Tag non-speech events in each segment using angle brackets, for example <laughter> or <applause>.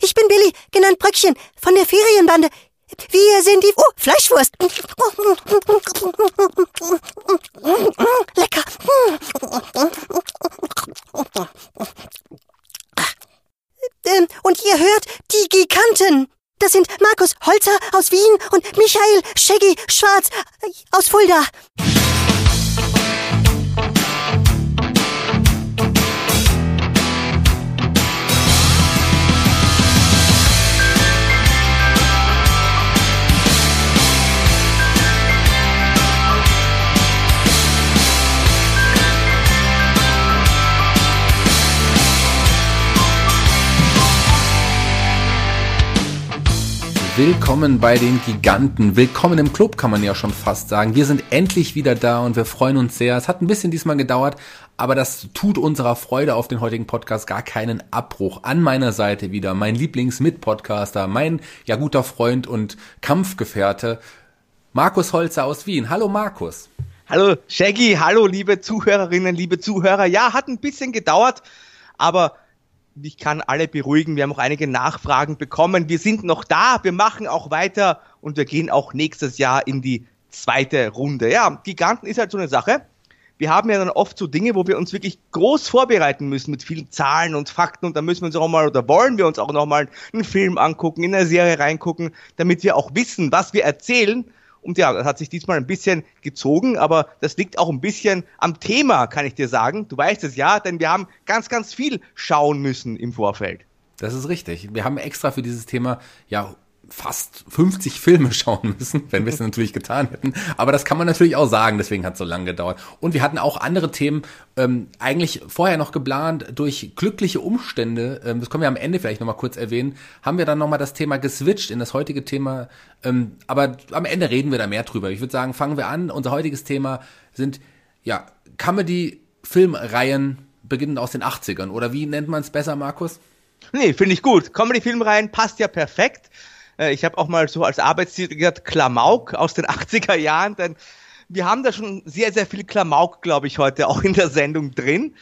Ich bin Billy, genannt Bröckchen, von der Ferienbande. Wir sind die... Oh, Fleischwurst. Lecker. Ähm, und ihr hört die Giganten. Das sind Markus Holzer aus Wien und Michael Shaggy Schwarz aus Fulda. Willkommen bei den Giganten. Willkommen im Club, kann man ja schon fast sagen. Wir sind endlich wieder da und wir freuen uns sehr. Es hat ein bisschen diesmal gedauert, aber das tut unserer Freude auf den heutigen Podcast gar keinen Abbruch. An meiner Seite wieder mein Lieblings-Mit-Podcaster, mein ja guter Freund und Kampfgefährte, Markus Holzer aus Wien. Hallo Markus. Hallo Shaggy, hallo liebe Zuhörerinnen, liebe Zuhörer. Ja, hat ein bisschen gedauert, aber ich kann alle beruhigen. Wir haben auch einige Nachfragen bekommen. Wir sind noch da, wir machen auch weiter und wir gehen auch nächstes Jahr in die zweite Runde. Ja, Giganten ist halt so eine Sache. Wir haben ja dann oft so Dinge, wo wir uns wirklich groß vorbereiten müssen mit vielen Zahlen und Fakten und da müssen wir uns auch mal oder wollen wir uns auch noch mal einen Film angucken, in eine Serie reingucken, damit wir auch wissen, was wir erzählen und ja, das hat sich diesmal ein bisschen gezogen, aber das liegt auch ein bisschen am Thema, kann ich dir sagen. Du weißt es ja, denn wir haben ganz, ganz viel schauen müssen im Vorfeld. Das ist richtig. Wir haben extra für dieses Thema ja fast 50 Filme <laughs> schauen müssen, wenn wir es natürlich getan hätten. Aber das kann man natürlich auch sagen, deswegen hat es so lange gedauert. Und wir hatten auch andere Themen ähm, eigentlich vorher noch geplant. Durch glückliche Umstände, ähm, das können wir am Ende vielleicht nochmal kurz erwähnen, haben wir dann nochmal das Thema geswitcht in das heutige Thema. Ähm, aber am Ende reden wir da mehr drüber. Ich würde sagen, fangen wir an. Unser heutiges Thema sind ja Comedy-Filmreihen beginnend aus den 80ern. Oder wie nennt man es besser, Markus? Nee, finde ich gut. Comedy-Filmreihen passt ja perfekt. Äh, ich habe auch mal so als Arbeitstitel gesagt, Klamauk aus den <laughs> 80er Jahren, denn wir haben da schon sehr, sehr viel Klamauk, glaube ich, heute auch in der Sendung drin.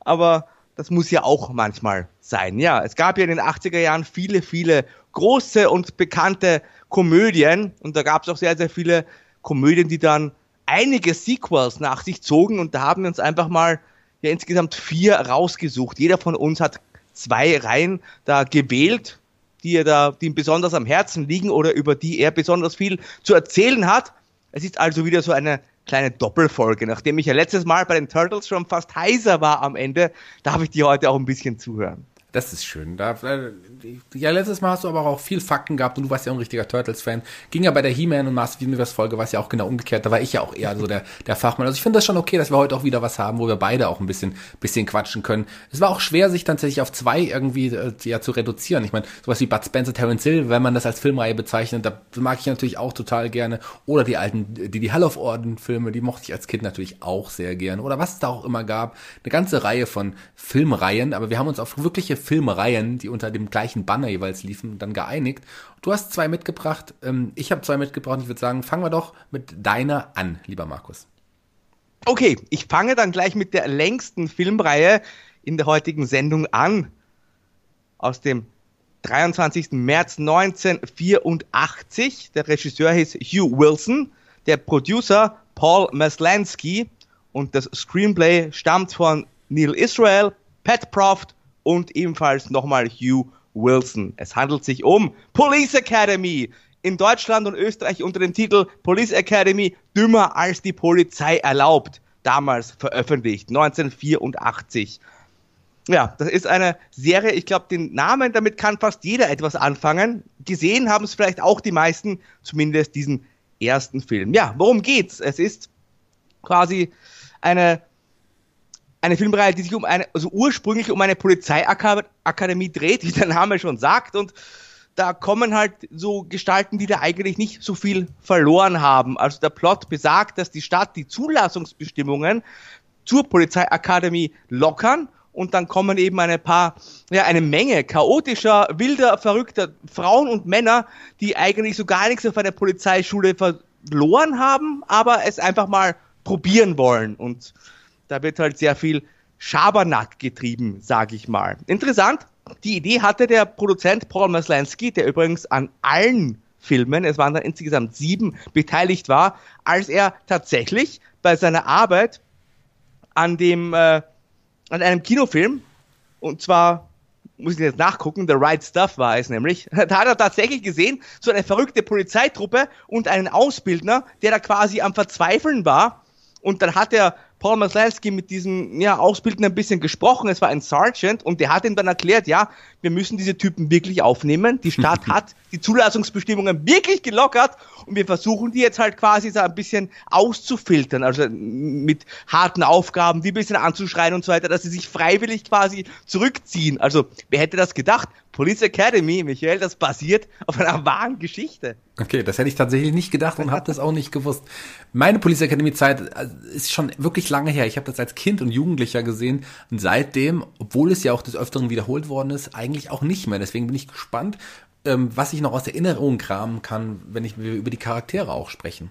Aber das muss ja auch manchmal sein. Ja, es gab ja in den 80er Jahren viele, viele große und bekannte Komödien und da gab es auch sehr, sehr viele Komödien, die dann einige Sequels nach sich zogen und da haben wir uns einfach mal ja insgesamt vier rausgesucht. Jeder von uns hat zwei Reihen da gewählt die er da, die ihm besonders am Herzen liegen oder über die er besonders viel zu erzählen hat. Es ist also wieder so eine kleine Doppelfolge. Nachdem ich ja letztes Mal bei den Turtles schon fast heiser war am Ende, darf ich dir heute auch ein bisschen zuhören. Das ist schön. Da, äh, ja, letztes Mal hast du aber auch viel Fakten gehabt und du warst ja auch ein richtiger Turtles-Fan. Ging ja bei der He-Man und Master Universe Folge, war es ja auch genau umgekehrt. Da war ich ja auch eher so der, der Fachmann. Also ich finde das schon okay, dass wir heute auch wieder was haben, wo wir beide auch ein bisschen, bisschen quatschen können. Es war auch schwer, sich tatsächlich auf zwei irgendwie äh, ja, zu reduzieren. Ich meine, sowas wie Bud Spencer, Terence Hill, wenn man das als Filmreihe bezeichnet, da mag ich natürlich auch total gerne. Oder die alten, die, die Hall of Orden Filme, die mochte ich als Kind natürlich auch sehr gerne. Oder was es da auch immer gab. Eine ganze Reihe von Filmreihen, aber wir haben uns auf wirkliche Filmreihen, die unter dem gleichen Banner jeweils liefen, dann geeinigt. Du hast zwei mitgebracht, ähm, ich habe zwei mitgebracht. Ich würde sagen, fangen wir doch mit deiner an, lieber Markus. Okay, ich fange dann gleich mit der längsten Filmreihe in der heutigen Sendung an. Aus dem 23. März 1984. Der Regisseur hieß Hugh Wilson, der Producer Paul Maslansky und das Screenplay stammt von Neil Israel, Pat Proft und ebenfalls nochmal Hugh Wilson. Es handelt sich um Police Academy. In Deutschland und Österreich unter dem Titel Police Academy dümmer als die Polizei erlaubt. Damals veröffentlicht, 1984. Ja, das ist eine Serie, ich glaube, den Namen, damit kann fast jeder etwas anfangen. Gesehen haben es vielleicht auch die meisten, zumindest diesen ersten Film. Ja, worum geht's? Es ist quasi eine eine Filmreihe, die sich um eine, also ursprünglich um eine Polizeiakademie dreht, wie der Name schon sagt, und da kommen halt so Gestalten, die da eigentlich nicht so viel verloren haben. Also der Plot besagt, dass die Stadt die Zulassungsbestimmungen zur Polizeiakademie lockern und dann kommen eben eine paar, ja, eine Menge chaotischer, wilder, verrückter Frauen und Männer, die eigentlich so gar nichts auf einer Polizeischule verloren haben, aber es einfach mal probieren wollen und da wird halt sehr viel Schabernack getrieben, sage ich mal. Interessant, die Idee hatte der Produzent Paul Maslansky, der übrigens an allen Filmen, es waren dann insgesamt sieben, beteiligt war, als er tatsächlich bei seiner Arbeit an dem, äh, an einem Kinofilm, und zwar muss ich jetzt nachgucken, The Right Stuff war es nämlich. <laughs> Da hat er tatsächlich gesehen, so eine verrückte Polizeitruppe und einen Ausbildner, der da quasi am Verzweifeln war. Und dann hat er Paul Maslowski mit diesem ja, Ausbildner ein bisschen gesprochen. Es war ein Sergeant und der hat ihm dann erklärt, ja, wir müssen diese Typen wirklich aufnehmen. Die Stadt <laughs> hat die Zulassungsbestimmungen wirklich gelockert und wir versuchen die jetzt halt quasi so ein bisschen auszufiltern, also mit harten Aufgaben, die ein bisschen anzuschreien und so weiter, dass sie sich freiwillig quasi zurückziehen. Also, wer hätte das gedacht? Police Academy, Michael, das basiert auf einer wahren Geschichte. Okay, das hätte ich tatsächlich nicht gedacht und habe das auch nicht gewusst. Meine Police Academy Zeit äh, ist schon wirklich lange her. Ich habe das als Kind und Jugendlicher gesehen und seitdem, obwohl es ja auch des Öfteren wiederholt worden ist, eigentlich auch nicht mehr. Deswegen bin ich gespannt, ähm, was ich noch aus Erinnerung kramen kann, wenn ich über die Charaktere auch sprechen.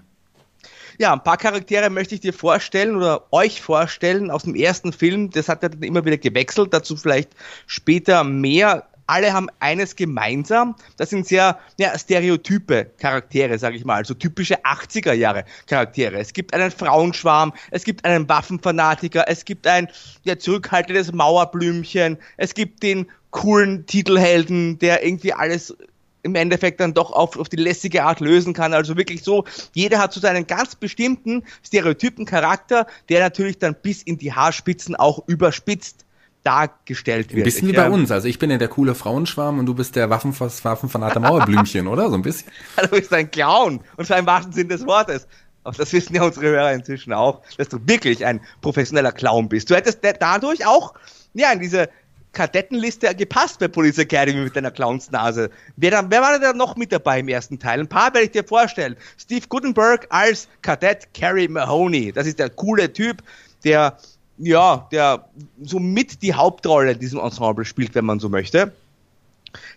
Ja, ein paar Charaktere möchte ich dir vorstellen oder euch vorstellen aus dem ersten Film. Das hat ja dann immer wieder gewechselt, dazu vielleicht später mehr alle haben eines gemeinsam, das sind sehr ja, stereotype Charaktere, sage ich mal, also typische 80er Jahre Charaktere. Es gibt einen Frauenschwarm, es gibt einen Waffenfanatiker, es gibt ein ja, zurückhaltendes Mauerblümchen, es gibt den coolen Titelhelden, der irgendwie alles im Endeffekt dann doch auf, auf die lässige Art lösen kann. Also wirklich so, jeder hat so seinen ganz bestimmten stereotypen Charakter, der natürlich dann bis in die Haarspitzen auch überspitzt dargestellt wird. Ein bisschen ich, wie bei uns. Also ich bin ja der coole Frauenschwarm und du bist der Waffenfanat Waffenfanate Mauerblümchen, oder? So ein bisschen. <laughs> Also du bist ein Clown. Und zwar im wahrsten Sinn des Wortes. Aber das wissen ja unsere Hörer inzwischen auch, dass du wirklich ein professioneller Clown bist. Du hättest dadurch auch, ja, in diese Kadettenliste gepasst bei Police Academy mit deiner Clownsnase. Wer, wer war da noch mit dabei im ersten Teil? Ein paar werde ich dir vorstellen. Steve Gutenberg als Kadett Carrie Mahoney. Das ist der coole Typ, der ja, der so mit die Hauptrolle in diesem Ensemble spielt, wenn man so möchte.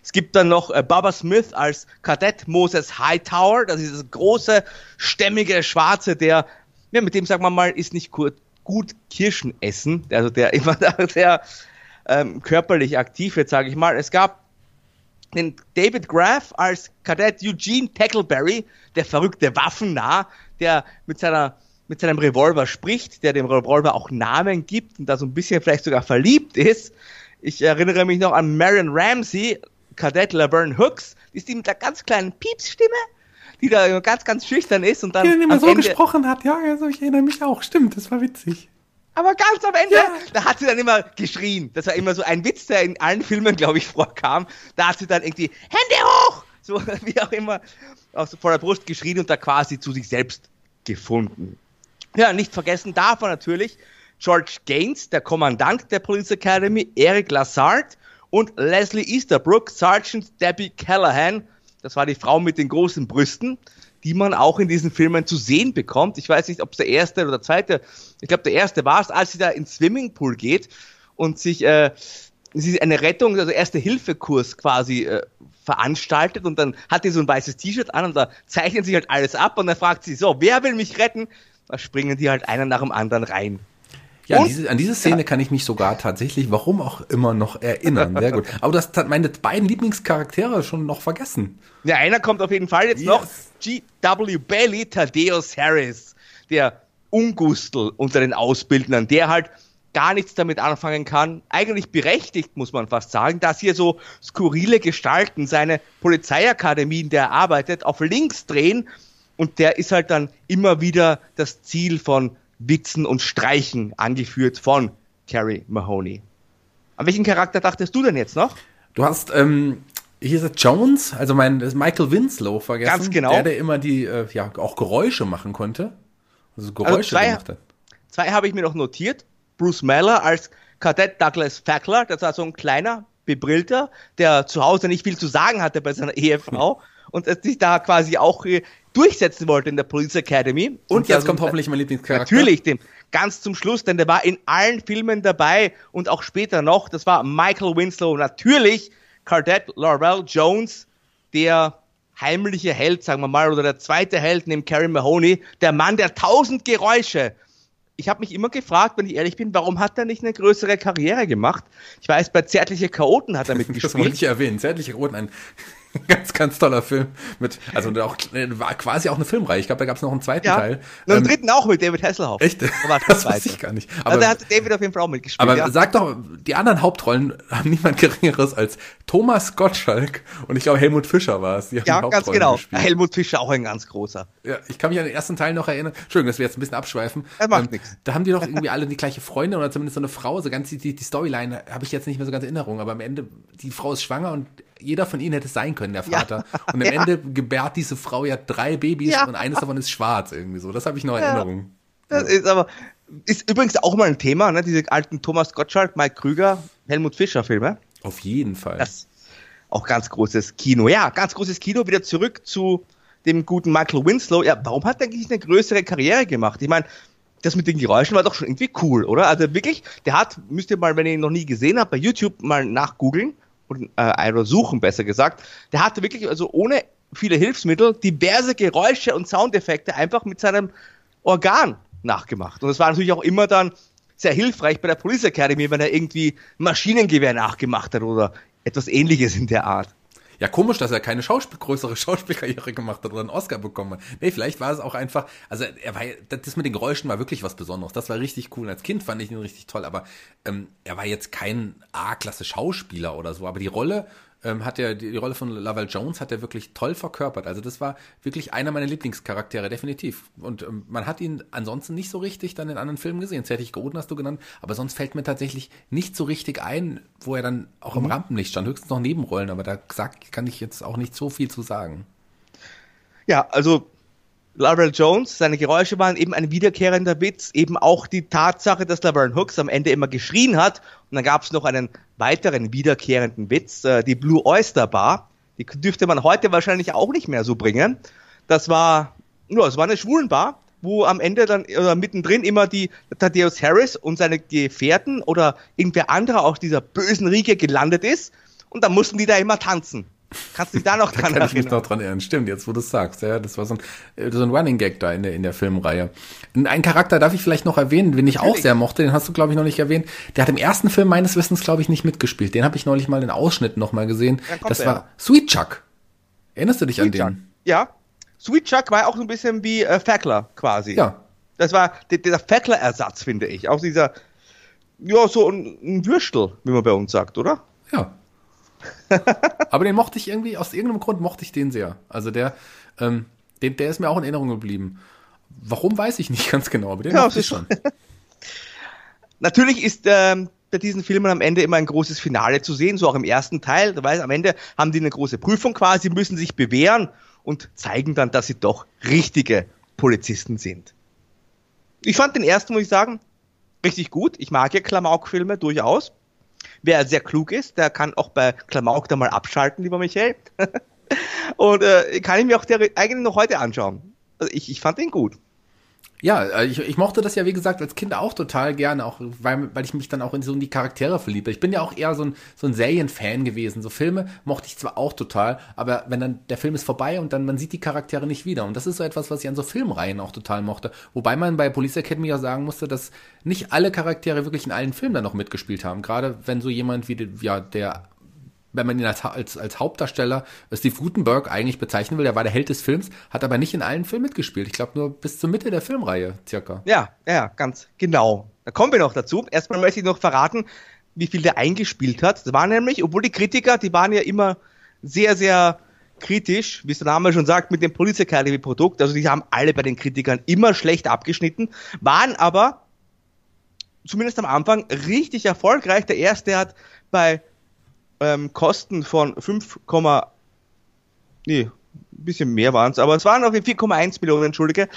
Es gibt dann noch äh, Baba Smith als Kadett Moses Hightower, das ist das große, stämmige Schwarze, der, ja, mit dem sagen wir mal, ist nicht gut, gut Kirschen essen, also der <laughs> immer sehr ähm, körperlich aktiv wird, sage ich mal. Es gab den David Graff als Kadett Eugene Tackleberry, der verrückte Waffennah, der mit seiner mit seinem Revolver spricht, der dem Revolver auch Namen gibt und da so ein bisschen vielleicht sogar verliebt ist. Ich erinnere mich noch an Marion Ramsey, Kadett Laverne Hooks, die ist die mit einer ganz kleinen Piepsstimme, die da ganz, ganz schüchtern ist und dann. Die immer so Ende, gesprochen hat, ja, also ich erinnere mich auch, stimmt, das war witzig. Aber ganz am Ende, ja. da hat sie dann immer geschrien. Das war immer so ein Witz, der in allen Filmen, glaube ich, vorkam. Da hat sie dann irgendwie Hände hoch! So <laughs> wie auch immer aus vor der Brust geschrien und da quasi zu sich selbst gefunden. Ja, nicht vergessen darf man natürlich George Gaines, der Kommandant der Police Academy, Eric Lassard und Leslie Easterbrook, Sergeant Debbie Callahan. Das war die Frau mit den großen Brüsten, die man auch in diesen Filmen zu sehen bekommt. Ich weiß nicht, ob es der erste oder der zweite, ich glaube der erste war es, als sie da ins Swimmingpool geht und sich äh, sie eine Rettung, also erste Hilfekurs quasi äh, veranstaltet und dann hat sie so ein weißes T-Shirt an und da zeichnet sich halt alles ab und dann fragt sie so, wer will mich retten? Da springen die halt einer nach dem anderen rein. Ja, an diese, an diese, Szene kann ich mich sogar tatsächlich, warum auch immer, noch erinnern. Sehr gut. <laughs> Aber das hat meine beiden Lieblingscharaktere schon noch vergessen. Ja, einer kommt auf jeden Fall jetzt yes. noch. G.W. Bailey, Thaddeus Harris, der Ungustel unter den Ausbildern, der halt gar nichts damit anfangen kann. Eigentlich berechtigt, muss man fast sagen, dass hier so skurrile Gestalten seine Polizeiakademie, in der er arbeitet, auf links drehen und der ist halt dann immer wieder das Ziel von Witzen und Streichen angeführt von Carrie Mahoney. An welchen Charakter dachtest du denn jetzt noch? Du hast ähm, hier ist Jones, also mein Michael Winslow vergessen. Ganz genau. Der, der immer die äh, ja auch Geräusche machen konnte. Also Geräusche also zwei, gemacht hat. Zwei habe ich mir noch notiert. Bruce Meller als Kadett Douglas Fackler, das war so ein kleiner, bebrillter, der zu Hause nicht viel zu sagen hatte bei seiner <laughs> Ehefrau und sich da quasi auch äh, durchsetzen wollte in der Police Academy. Und, und jetzt also, kommt hoffentlich mein Lieblingscharakter. Natürlich, dem, ganz zum Schluss, denn der war in allen Filmen dabei und auch später noch. Das war Michael Winslow. Natürlich Cardette Laurel Jones, der heimliche Held, sagen wir mal, oder der zweite Held neben Carrie Mahoney, der Mann der tausend Geräusche. ich habe mich immer gefragt, wenn ich ehrlich bin, warum hat er nicht eine größere Karriere gemacht? Ich weiß, bei Zärtliche Chaoten hat er mitgespielt. <laughs> Das wollte ich erwähnen. Zärtliche Chaoten, ein <laughs> ganz, ganz toller Film mit, also auch, war quasi auch eine Filmreihe. Ich glaube, da gab es noch einen zweiten ja. Teil. Und einen ähm, dritten auch mit David Hasselhoff. Echt? Das, das weiß ich gar nicht. Aber, also da hat David auf jeden Fall auch mitgespielt. Aber ja. sag doch, die anderen Hauptrollen <laughs> haben niemand Geringeres als Thomas Gottschalk und ich glaube Helmut Fischer war es. ja, ganz genau. Gespielt. Helmut Fischer auch ein ganz großer. Ja, ich kann mich an den ersten Teil noch erinnern. Entschuldigung, dass wir jetzt ein bisschen abschweifen. Er macht ähm, nichts. Da haben die doch <laughs> irgendwie alle die gleiche Freundin oder zumindest so eine Frau. So ganz die, die Storyline habe ich jetzt nicht mehr so ganz in Erinnerung, aber am Ende, die Frau ist schwanger und jeder von ihnen hätte es sein können, der Vater. Ja. <laughs> Und am ja. Ende gebärt diese Frau ja drei Babys ja. und eines davon ist schwarz irgendwie so. Das habe ich noch in Erinnerung. Das ist aber, ist übrigens auch mal ein Thema, ne? Diese alten Thomas Gottschalk, Mike Krüger, Helmut Fischer Filme. Auf jeden Fall. Das auch ganz großes Kino. Ja, ganz großes Kino. Wieder zurück zu dem guten Michael Winslow. Ja, warum hat er eigentlich eine größere Karriere gemacht? Ich meine, das mit den Geräuschen war doch schon irgendwie cool, oder? Also wirklich, der hat, müsst ihr mal, wenn ihr ihn noch nie gesehen habt, bei YouTube mal nachgoogeln und äh, suchen, besser gesagt. Der hatte wirklich, also ohne viele Hilfsmittel, diverse Geräusche und Soundeffekte einfach mit seinem Organ nachgemacht. Und das war natürlich auch immer dann sehr hilfreich bei der Police Academy, wenn er irgendwie Maschinengewehr nachgemacht hat oder etwas ähnliches in der Art. Ja, komisch, dass er keine Schauspiel größere <laughs> Schauspielkarriere gemacht hat oder einen Oscar bekommen hat. Nee, vielleicht war es auch einfach, also er war, das mit den Geräuschen war wirklich was Besonderes. Das war richtig cool. Als Kind fand ich ihn richtig toll, aber ähm, er war jetzt kein A-Klasse Schauspieler oder so. Aber die Rolle ähm, hat er, die, die Rolle von Lavelle Jones hat er wirklich toll verkörpert. Also das war wirklich einer meiner Lieblingscharaktere, definitiv. Und ähm, man hat ihn ansonsten nicht so richtig dann in anderen Filmen gesehen. Zärtlich Goden hast du genannt, aber sonst fällt mir tatsächlich nicht so richtig ein, wo er dann auch mhm. im Rampenlicht stand. Höchstens noch Nebenrollen, aber da sagt, kann ich jetzt auch nicht so viel zu sagen. Ja, also Laverne Jones, seine Geräusche waren eben ein wiederkehrender Witz, eben auch die Tatsache, dass Laverne Hooks am Ende immer geschrien hat. Und dann gab es noch einen weiteren wiederkehrenden Witz, äh, die Blue Oyster Bar. Die dürfte man heute wahrscheinlich auch nicht mehr so bringen. Das war, ja, es war eine Schwulenbar, wo am Ende dann oder mittendrin immer die Thaddeus Harris und seine Gefährten oder irgendwer anderer aus dieser bösen Riege gelandet ist. Und dann mussten die da immer tanzen. Kannst du dich da noch <laughs> dran da kann ich mich noch dran erinnern. Stimmt, jetzt wo du es sagst. Ja, das war so ein, äh, so ein Running Gag da in der, in der Filmreihe. Einen Charakter darf ich vielleicht noch erwähnen, den ich Natürlich. auch sehr mochte, den hast du, glaube ich, noch nicht erwähnt. Der hat im ersten Film meines Wissens, glaube ich, nicht mitgespielt. Den habe ich neulich mal in Ausschnitten noch mal gesehen. Das der. war Sweet Chuck. Erinnerst du dich Sweet an den? Chuck. Ja. Sweet Chuck war auch so ein bisschen wie äh, Fackler quasi. Ja. Das war der, der Fackler-Ersatz, finde ich. Auch dieser, ja, so ein, ein Würstel, wie man bei uns sagt, oder? Ja. <laughs> Aber den mochte ich irgendwie, aus irgendeinem Grund mochte ich den sehr. Also der, ähm, den, der ist mir auch in Erinnerung geblieben. Warum weiß ich nicht <laughs> ganz genau, aber den ja, mochte ich schon. <laughs> Natürlich ist ähm, bei diesen Filmen am Ende immer ein großes Finale zu sehen, so auch im ersten Teil. Weil am Ende haben die eine große Prüfung quasi, müssen sich bewähren und zeigen dann, dass sie doch richtige Polizisten sind. Ich fand den ersten, muss ich sagen, richtig gut. Ich mag ja Klamauk-Filme durchaus. Wer sehr klug ist, der kann auch bei Klamauk da mal abschalten, lieber Michael. <laughs> Und äh, kann ich mir auch der eigentlich noch heute anschauen. Also ich, ich fand den gut. Ja, äh, ich, ich mochte das ja, wie gesagt, als Kind auch total gerne, auch weil, weil ich mich dann auch in so in die Charaktere verliebte. Ich bin ja auch eher so ein, so ein Serienfan gewesen. So Filme mochte ich zwar auch total, aber wenn dann der Film ist vorbei und dann man sieht die Charaktere nicht wieder. Und das ist so etwas, was ich an so Filmreihen auch total mochte. Wobei man bei Police Academy ja sagen musste, dass nicht alle Charaktere wirklich in allen Filmen dann noch mitgespielt haben. Gerade wenn so jemand wie ja, der wenn man ihn als, als, als Hauptdarsteller Steve Gutenberg eigentlich bezeichnen will, der war der Held des Films, hat aber nicht in allen Filmen mitgespielt. Ich glaube nur bis zur Mitte der Filmreihe circa. Ja, ja, ganz genau. Da kommen wir noch dazu. Erstmal möchte ich noch verraten, wie viel der eingespielt hat. Das war nämlich, obwohl die Kritiker, die waren ja immer sehr, sehr kritisch, wie es der Name schon sagt, mit dem Police Academy Produkt. Also die haben alle bei den Kritikern immer schlecht abgeschnitten, waren aber zumindest am Anfang richtig erfolgreich. Der erste hat bei ähm, Kosten von 5, nee, ein bisschen mehr waren es, aber es waren auf 4,1 Millionen, entschuldige,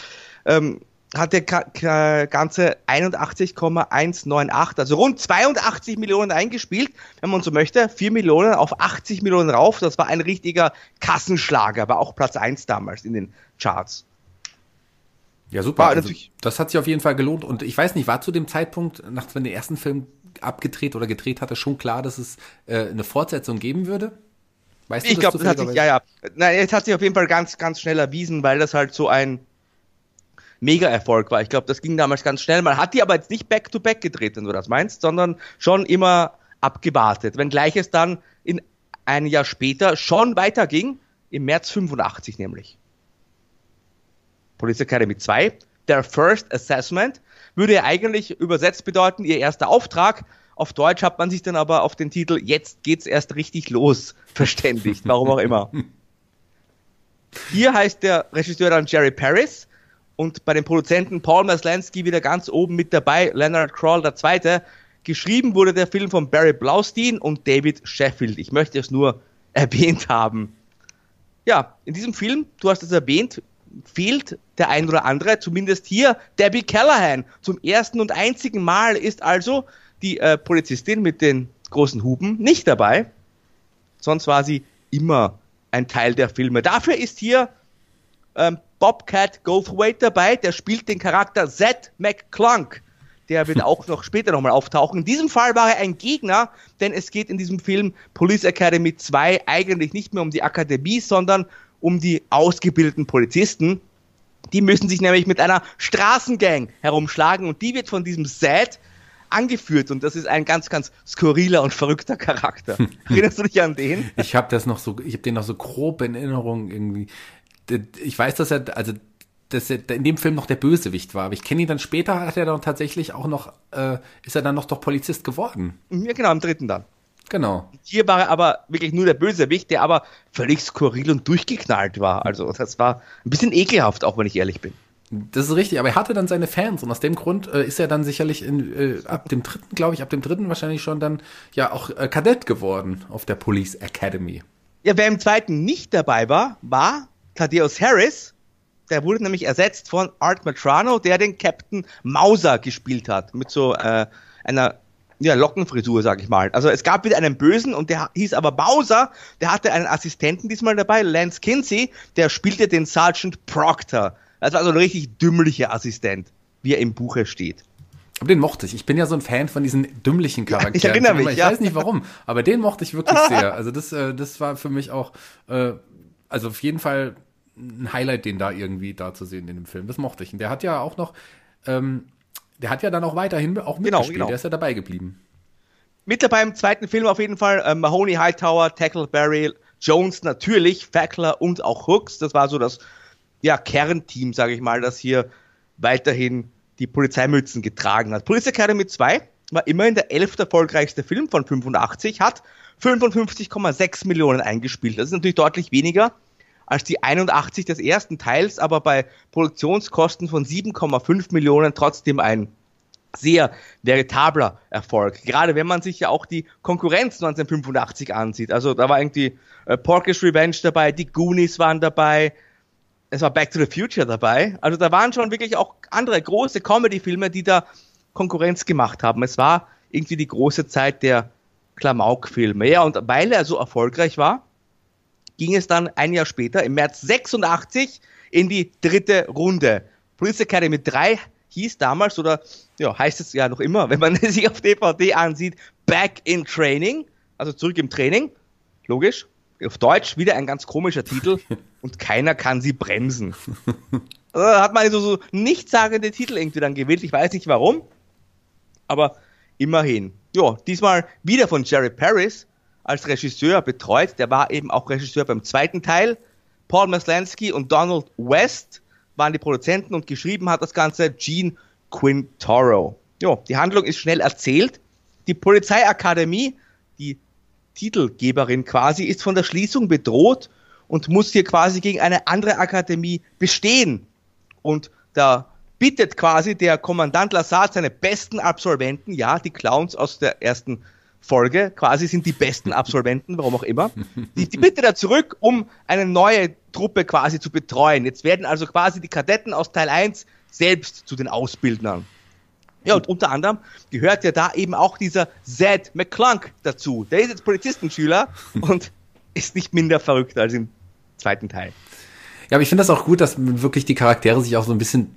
ähm, hat der ganze 81,198, also rund 82 Millionen eingespielt, wenn man so möchte, 4 Millionen auf 80 Millionen rauf, das war ein richtiger Kassenschlager, war auch Platz 1 damals in den Charts. Ja, super. Also, das hat sich auf jeden Fall gelohnt. Und ich weiß nicht, war zu dem Zeitpunkt, nach wenn der ersten Film abgedreht oder gedreht hatte, schon klar, dass es äh, eine Fortsetzung geben würde? Weißt ich glaube, das hat sich, ja, ja. Nein, es hat sich auf jeden Fall ganz, ganz schnell erwiesen, weil das halt so ein, Mega-Erfolg war. Ich glaube, das ging damals ganz schnell. Man hat die aber jetzt nicht back-to-back -back gedreht, wenn du das meinst, sondern schon immer abgewartet. Wenngleich es dann in ein Jahr später schon weiterging, im März 85 nämlich. Police Academy 2, der First Assessment, würde ja eigentlich übersetzt bedeuten, ihr erster Auftrag. Auf Deutsch hat man sich dann aber auf den Titel Jetzt geht's erst richtig los <laughs> verständigt, warum auch immer. Hier heißt der Regisseur dann Jerry Paris und bei den Produzenten Paul Maslansky wieder ganz oben mit dabei, Leonard Kroll der Zweite. Geschrieben wurde der Film von Barry Blaustein und David Sheffield. Ich möchte es nur <laughs> erwähnt haben. Ja, in diesem Film, du hast es erwähnt, fehlt der ein oder andere, zumindest hier Debbie Callahan. Zum ersten und einzigen Mal ist also die äh, Polizistin mit den großen Huben nicht dabei. Sonst war sie immer ein Teil der Filme. Dafür ist hier ähm, Bobcat Goldthwait dabei, der spielt den Charakter Zed McClunk. Der wird <laughs> auch noch später nochmal auftauchen. In diesem Fall war er ein Gegner, denn es geht in diesem Film Police Academy 2 eigentlich nicht mehr um die Akademie, sondern um die ausgebildeten Polizisten. Die müssen sich nämlich mit einer Straßengang herumschlagen und die wird von diesem Zed angeführt und das ist ein ganz, ganz skurriler und verrückter Charakter. Erinnerst du dich an den? Ich habe das noch so, ich habe den noch so grob in Erinnerung irgendwie. Ich weiß, dass er, also dass er in dem Film noch der Bösewicht war, aber ich kenne ihn dann später, hat er dann tatsächlich auch noch, äh, ist er dann noch doch Polizist geworden. Ja, genau, im dritten dann. Genau. Hier war er aber wirklich nur der Bösewicht, der aber völlig skurril und durchgeknallt war. Also das war ein bisschen ekelhaft, auch wenn ich ehrlich bin. Das ist richtig, aber er hatte dann seine Fans und aus dem Grund äh, ist er dann sicherlich in, äh, ab dem dritten, glaube ich, ab dem dritten wahrscheinlich schon dann ja auch äh, Kadett geworden auf der Police Academy. Ja, wer im zweiten nicht dabei war, war Thaddeus Harris. Der wurde nämlich ersetzt von Art Matrano, der den Captain Mauser gespielt hat, mit so äh, einer ja, Lockenfrisur, sag ich mal. Also es gab wieder einen Bösen und der hieß aber Bowser, der hatte einen Assistenten diesmal dabei, Lance Kinsey, der spielte den Sergeant Proctor. Das war so ein richtig dümmlicher Assistent, wie er im Buche steht. Aber den mochte ich. Ich bin ja so ein Fan von diesen dümmlichen <laughs> Charakteren. Ich erinnere mich. Ich ja. weiß nicht warum, aber den mochte ich wirklich <laughs> sehr. Also das, äh, das war für mich auch, äh, also auf jeden Fall ein Highlight, den da irgendwie da zu sehen in dem Film. Das mochte ich. Und der hat ja auch noch, ähm, der hat ja dann auch weiterhin auch Genau, mitgespielt. genau. Der ist ja dabei geblieben. Mit dabei im zweiten Film auf jeden Fall äh, Mahoney Hightower, Tackleberry, Jones natürlich, Fackler und auch Hooks. Das war so das ja, Kernteam, sage ich mal, das hier weiterhin die Polizeimützen getragen hat. Police Academy 2 war immerhin der elfte erfolgreichste Film von 85, hat 55,6 Millionen eingespielt. Das ist natürlich deutlich weniger als die 81 des ersten Teils, aber bei Produktionskosten von 7,5 Millionen trotzdem ein sehr veritabler Erfolg. Gerade wenn man sich ja auch die Konkurrenz 1985 ansieht. Also da war irgendwie äh, Porky's Revenge dabei, die Goonies waren dabei, es war Back to the Future dabei. Also da waren schon wirklich auch andere große Comedy-Filme, die da Konkurrenz gemacht haben. Es war irgendwie die große Zeit der Klamauk-Filme. Ja, und weil er so erfolgreich war, ging es dann ein Jahr später, im März 86, in die dritte Runde. Police Academy 3 hieß damals, oder ja, heißt es ja noch immer, <laughs> wenn man sich auf DVD ansieht, Back in Training, also zurück im Training, logisch. Auf Deutsch wieder ein ganz komischer Titel <laughs> und keiner kann sie bremsen. <laughs> Also, da hat man so, so nichtssagende Titel irgendwie dann gewählt, ich weiß nicht warum, aber immerhin. Ja, diesmal wieder von Jerry Paris als Regisseur betreut, der war eben auch Regisseur beim zweiten Teil. Paul Maslansky und Donald West waren die Produzenten und geschrieben hat das Ganze Gene Quintoro. Ja, die Handlung ist schnell erzählt. Die Polizeiakademie, die Titelgeberin quasi, ist von der Schließung bedroht und muss hier quasi gegen eine andere Akademie bestehen. Und da bittet quasi der Kommandant Lassard seine besten Absolventen, ja, die Clowns aus der ersten Folge, quasi sind die besten Absolventen, warum auch immer, die, die bittet er zurück, um eine neue Truppe quasi zu betreuen. Jetzt werden also quasi die Kadetten aus Teil 1 selbst zu den Ausbildnern. Ja, und unter anderem gehört ja da eben auch dieser Zed McClunk dazu. Der ist jetzt Polizistenschüler <laughs> und ist nicht minder verrückt als im zweiten Teil. Ja, aber ich finde das auch gut, dass wirklich die Charaktere sich auch so ein bisschen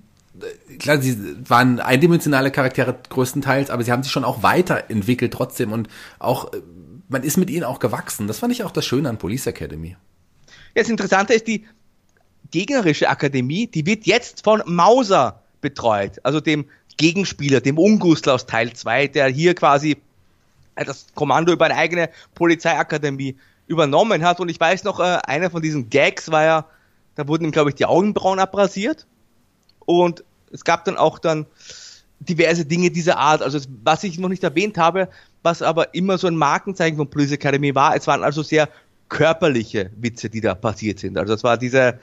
klar, sie waren eindimensionale Charaktere größtenteils, aber sie haben sich schon auch weiterentwickelt trotzdem und auch, äh, man ist mit ihnen auch gewachsen. Das fand ich auch das Schöne an Police Academy. Ja, das Interessante ist, die gegnerische Akademie, die wird jetzt von Mauser betreut. Also dem Gegenspieler, dem Ungustler aus Teil 2, der hier quasi das Kommando über eine eigene Polizeiakademie übernommen hat. Und ich weiß noch, äh, einer von diesen Gags war ja, da wurden ihm, glaube ich, die Augenbrauen abrasiert. Und es gab dann auch dann diverse Dinge dieser Art. Also was ich noch nicht erwähnt habe, was aber immer so ein Markenzeichen von Police Academy war, es waren also sehr körperliche Witze, die da passiert sind. Also es war diese,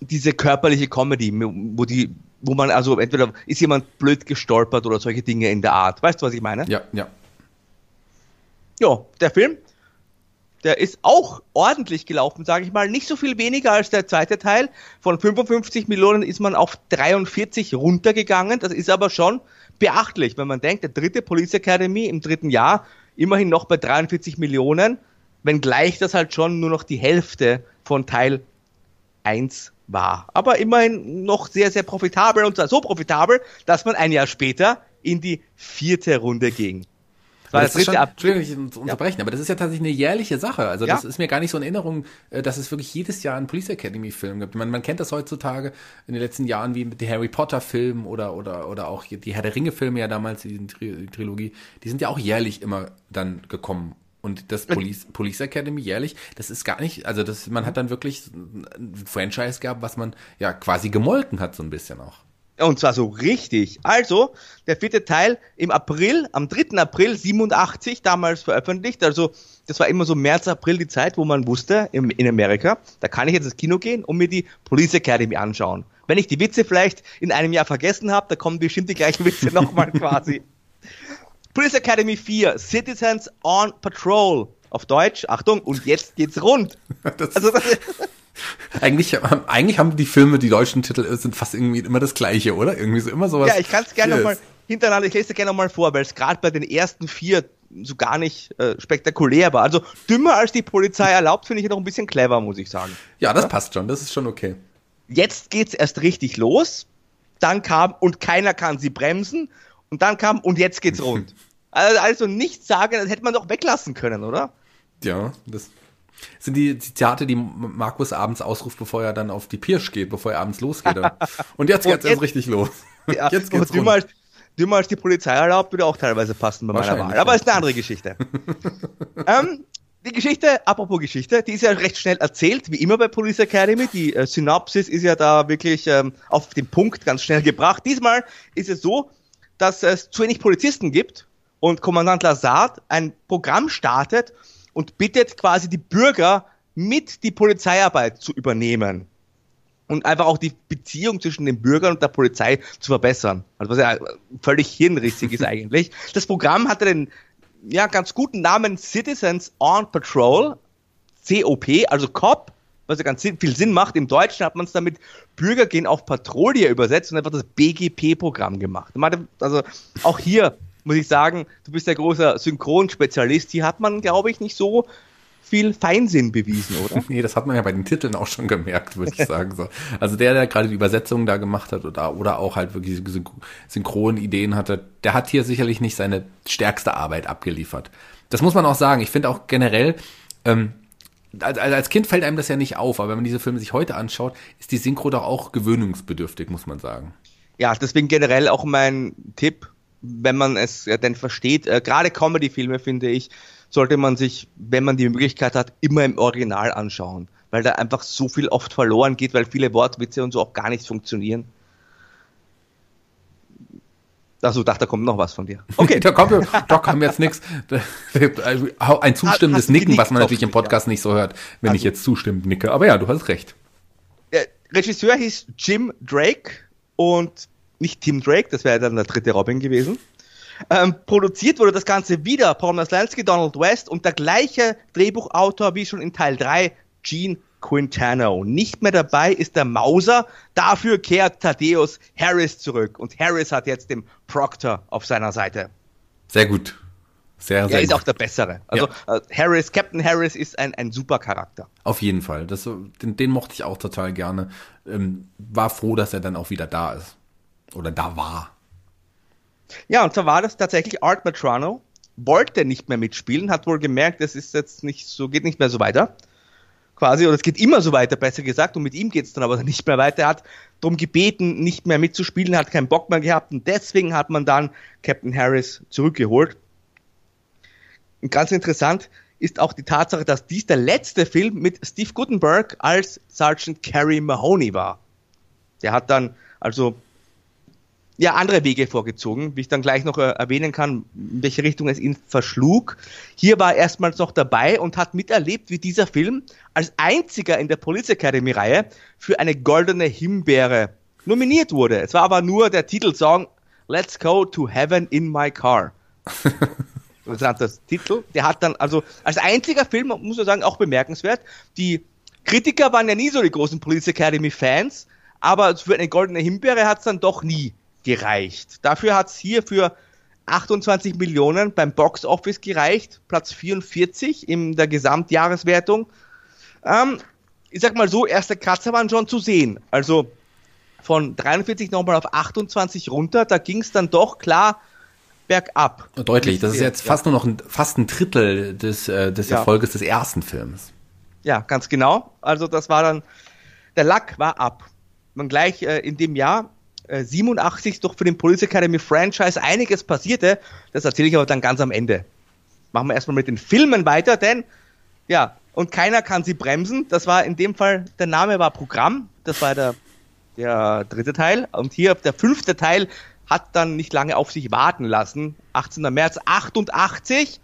diese körperliche Comedy, wo die, wo man also entweder ist jemand blöd gestolpert oder solche Dinge in der Art. Weißt du, was ich meine? Ja, ja. Ja, der Film, der ist auch ordentlich gelaufen, sage ich mal. Nicht so viel weniger als der zweite Teil. Von 55 Millionen ist man auf 43 runtergegangen. Das ist aber schon beachtlich, wenn man denkt, der dritte Police Academy im dritten Jahr immerhin noch bei 43 Millionen, wenngleich das halt schon nur noch die Hälfte von Teil 1 war. Aber immerhin noch sehr, sehr profitabel und zwar so profitabel, dass man ein Jahr später in die vierte Runde ging. Das, das ist schon, Entschuldigung, ich unterbrechen, ja. aber das ist ja tatsächlich eine jährliche Sache. Also das ja. ist mir gar nicht so in Erinnerung, äh, dass es wirklich jedes Jahr einen Police Academy Film gibt. Man, man kennt das heutzutage in den letzten Jahren wie mit den Harry Potter Filmen oder, oder, oder auch die Herr der Ringe Filme ja damals, die Trilogie, die sind ja auch jährlich immer dann gekommen. Und das Police, Police Academy jährlich, das ist gar nicht, also das, man hat dann wirklich ein Franchise gehabt, was man ja quasi gemolken hat, so ein bisschen auch. Und zwar so richtig. Also, der vierte Teil im April, am 3. April 87 damals veröffentlicht. Also, das war immer so März, April die Zeit, wo man wusste, in, in Amerika, da kann ich jetzt ins Kino gehen und mir die Police Academy anschauen. Wenn ich die Witze vielleicht in einem Jahr vergessen habe, da kommen bestimmt die gleichen Witze <laughs> nochmal quasi. Police Academy 4, Citizens on Patrol. Auf Deutsch, Achtung, und jetzt geht's rund. <laughs> Das also, das, <laughs> <laughs> eigentlich, eigentlich haben die Filme, die deutschen Titel sind fast irgendwie immer das gleiche, oder? Irgendwie so immer sowas. Ja, ich kann es gerne nochmal hintereinander, ich lese es gerne nochmal vor, weil es gerade bei den ersten vier so gar nicht äh, spektakulär war. Also dümmer als die Polizei <laughs> erlaubt, finde ich noch ein bisschen clever, muss ich sagen. Ja, das ja? passt schon, das ist schon okay. Jetzt geht's erst richtig los. Dann kam und keiner kann sie bremsen. Und dann kam und jetzt geht's rund. <laughs> also, also nichts sagen, das hätte man doch weglassen können, oder? Ja, das sind die Zitate, die Markus abends ausruft, bevor er dann auf die Pirsch geht, bevor er abends losgeht. <laughs> Und jetzt geht's erst richtig los. Ja, <laughs> jetzt geht's und dümmer, dümmer als die Polizei erlaubt, würde auch teilweise passen bei meiner Wahl. Aber ist eine andere Geschichte. <laughs> ähm, die Geschichte, apropos Geschichte, die ist ja recht schnell erzählt, wie immer bei Police Academy. Die äh, Synopsis ist ja da wirklich ähm, auf den Punkt ganz schnell gebracht. Diesmal ist es so, dass es zu wenig Polizisten gibt und Kommandant Lazard ein Programm startet, und bittet quasi die Bürger mit die Polizeiarbeit zu übernehmen und einfach auch die Beziehung zwischen den Bürgern und der Polizei zu verbessern. Also was ja völlig hirnrissig ist <laughs> eigentlich. Das Programm hatte den ja ganz guten Namen Citizens on Patrol, COP, also COP, was ja ganz viel Sinn macht. Im Deutschen hat man es damit Bürger gehen auf Patrouille übersetzt und einfach das BGP-Programm gemacht. Also auch hier muss ich sagen, du bist der große Synchronspezialist. Hier hat man, glaube ich, nicht so viel Feinsinn bewiesen, oder? <laughs> nee, das hat man ja bei den Titeln auch schon gemerkt, würde ich sagen. So. Also der, der gerade die Übersetzung da gemacht hat oder, oder auch halt wirklich synchronen Ideen hatte, der hat hier sicherlich nicht seine stärkste Arbeit abgeliefert. Das muss man auch sagen. Ich finde auch generell, ähm, als, als Kind fällt einem das ja nicht auf, aber wenn man diese Filme sich heute anschaut, ist die Synchro doch auch gewöhnungsbedürftig, muss man sagen. Ja, deswegen generell auch mein Tipp, wenn man es ja denn versteht, äh, gerade Comedy-Filme, finde ich, sollte man sich, wenn man die Möglichkeit hat, immer im Original anschauen. Weil da einfach so viel oft verloren geht, weil viele Wortwitze und so auch gar nicht funktionieren. Achso, dachte, da kommt noch was von dir. Okay. da kommt, da kam jetzt nichts. Ein zustimmendes Nicken, was man natürlich im Podcast nicht so hört, wenn also, ich jetzt zustimmend nicke. Aber ja, du hast recht. Der Regisseur hieß Jim Drake und nicht Tim Drake, das wäre dann der dritte Robin gewesen. Ähm, produziert wurde das Ganze wieder Paul Maslansky, Donald West und der gleiche Drehbuchautor wie schon in Teil 3, Gene Quintano. Nicht mehr dabei ist der Mauser, dafür kehrt Thaddeus Harris zurück und Harris hat jetzt den Proctor auf seiner Seite. Sehr gut. Sehr, sehr er ist gut. auch der Bessere. Also ja. äh, Harris, Captain Harris ist ein, ein super Charakter. Auf jeden Fall. Das, den, den mochte ich auch total gerne. Ähm, war froh, dass er dann auch wieder da ist. Oder da war. Ja, und zwar war das tatsächlich Art Matrano, wollte nicht mehr mitspielen, hat wohl gemerkt, es ist jetzt nicht so, geht nicht mehr so weiter. quasi, oder es geht immer so weiter, besser gesagt, und mit ihm geht es dann aber <laughs> nicht mehr weiter. Er hat darum gebeten, nicht mehr mitzuspielen, hat keinen Bock mehr gehabt und deswegen hat man dann Captain Harris zurückgeholt. Und ganz interessant ist auch die Tatsache, dass dies der letzte Film mit Steve Gutenberg als Sergeant Carrie Mahoney war. Der hat dann also ja andere Wege vorgezogen, wie ich dann gleich noch äh, erwähnen kann, in welche Richtung es ihn verschlug. Hier war er erstmals noch dabei und hat miterlebt, wie dieser Film als einziger in der Police Academy Reihe für eine goldene Himbeere nominiert wurde. Es war aber nur der Titelsong Let's Go to Heaven in My Car. <laughs> interessanter Titel. Der hat dann, also als einziger Film, muss man sagen, auch bemerkenswert. Die Kritiker waren ja nie so die großen Police Academy Fans, aber für eine goldene Himbeere hat es dann doch nie gereicht. Dafür hat es hier für 28 Millionen beim Box Office gereicht, Platz 44 in der Gesamtjahreswertung. Ähm, ich sag mal so, erste Kratzer waren schon zu sehen. Also von 43 nochmal auf 28 runter, da ging es dann doch klar bergab. Deutlich, das ist jetzt fast nur noch ein, fast ein Drittel des, äh, des ja. Erfolges des ersten Films. Ja, ganz genau. Also das war dann, der Lack war ab. Man gleich äh, in dem Jahr äh, 87 doch für den Police Academy Franchise einiges passierte. Das erzähle ich aber dann ganz am Ende. Machen wir erstmal mit den Filmen weiter, denn ja, und keiner kann sie bremsen. Das war in dem Fall, der Name war Programm. Das war der, der dritte Teil. Und hier der fünfte Teil hat dann nicht lange auf sich warten lassen. 18. März 88,